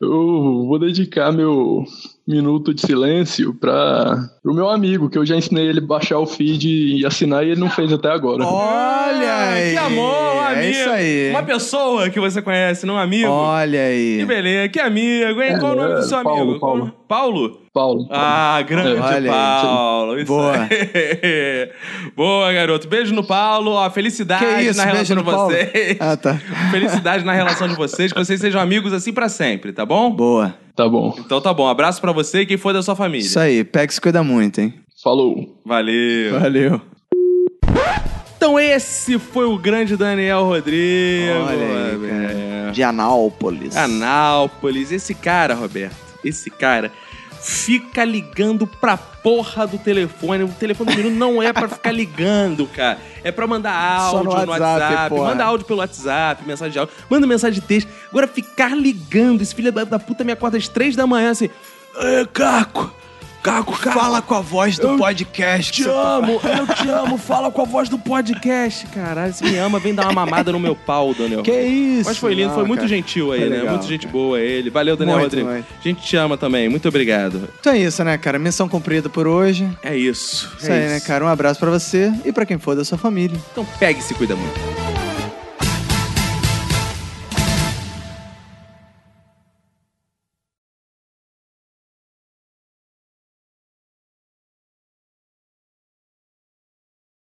Eu vou dedicar meu minuto de silêncio para o meu amigo, que eu já ensinei ele a baixar o feed e assinar e ele não fez até agora. Olha aí. Que amor, um amigo. É isso aí. Uma pessoa que você conhece, não um amigo. Olha aí. Que beleza, que amigo, hein? Qual o nome do seu É, Paulo, amigo? Paulo. Paulo? Paulo. Ah, grande Olha Paulo. Isso Boa. aí. (laughs) Boa, garoto. Beijo no Paulo. Ó, felicidade Que isso, na relação beijo no de Paulo? vocês. Ah, tá. (laughs) Felicidade na relação de vocês, que vocês sejam amigos assim pra sempre, tá bom? Boa. Tá bom. Então tá bom. Abraço pra você e quem for da sua família. Isso aí. Pega e se cuida muito, hein? Falou. Valeu. Valeu. Então esse foi o grande Daniel Rodrigo. Olha aí, É. De Anápolis. Anápolis. Esse cara, Roberto, esse cara fica ligando pra porra do telefone. O telefone do menino não é pra ficar ligando, cara. É pra mandar áudio no no WhatsApp, WhatsApp. manda áudio pelo WhatsApp, mensagem de áudio. Manda mensagem de texto. Agora ficar ligando. Esse filho da da puta me acorda às três da manhã assim. Ê, Caco! Caco, Caco! Fala com a voz do Eu podcast. te você- amo, (laughs) eu te amo, fala com a voz do podcast, caralho. Se me ama, vem dar uma mamada no meu pau, Daniel. Que isso? Mas foi lindo, Não, foi muito cara. gentil aí, Foi né? legal, muito gente boa ele. Valeu, Daniel Muito. A gente te ama também, muito obrigado. Então é isso, né, cara? Missão cumprida por hoje. É isso. Isso é aí, né, cara? Um abraço pra você e pra quem for da sua família. Então pegue e se cuida muito.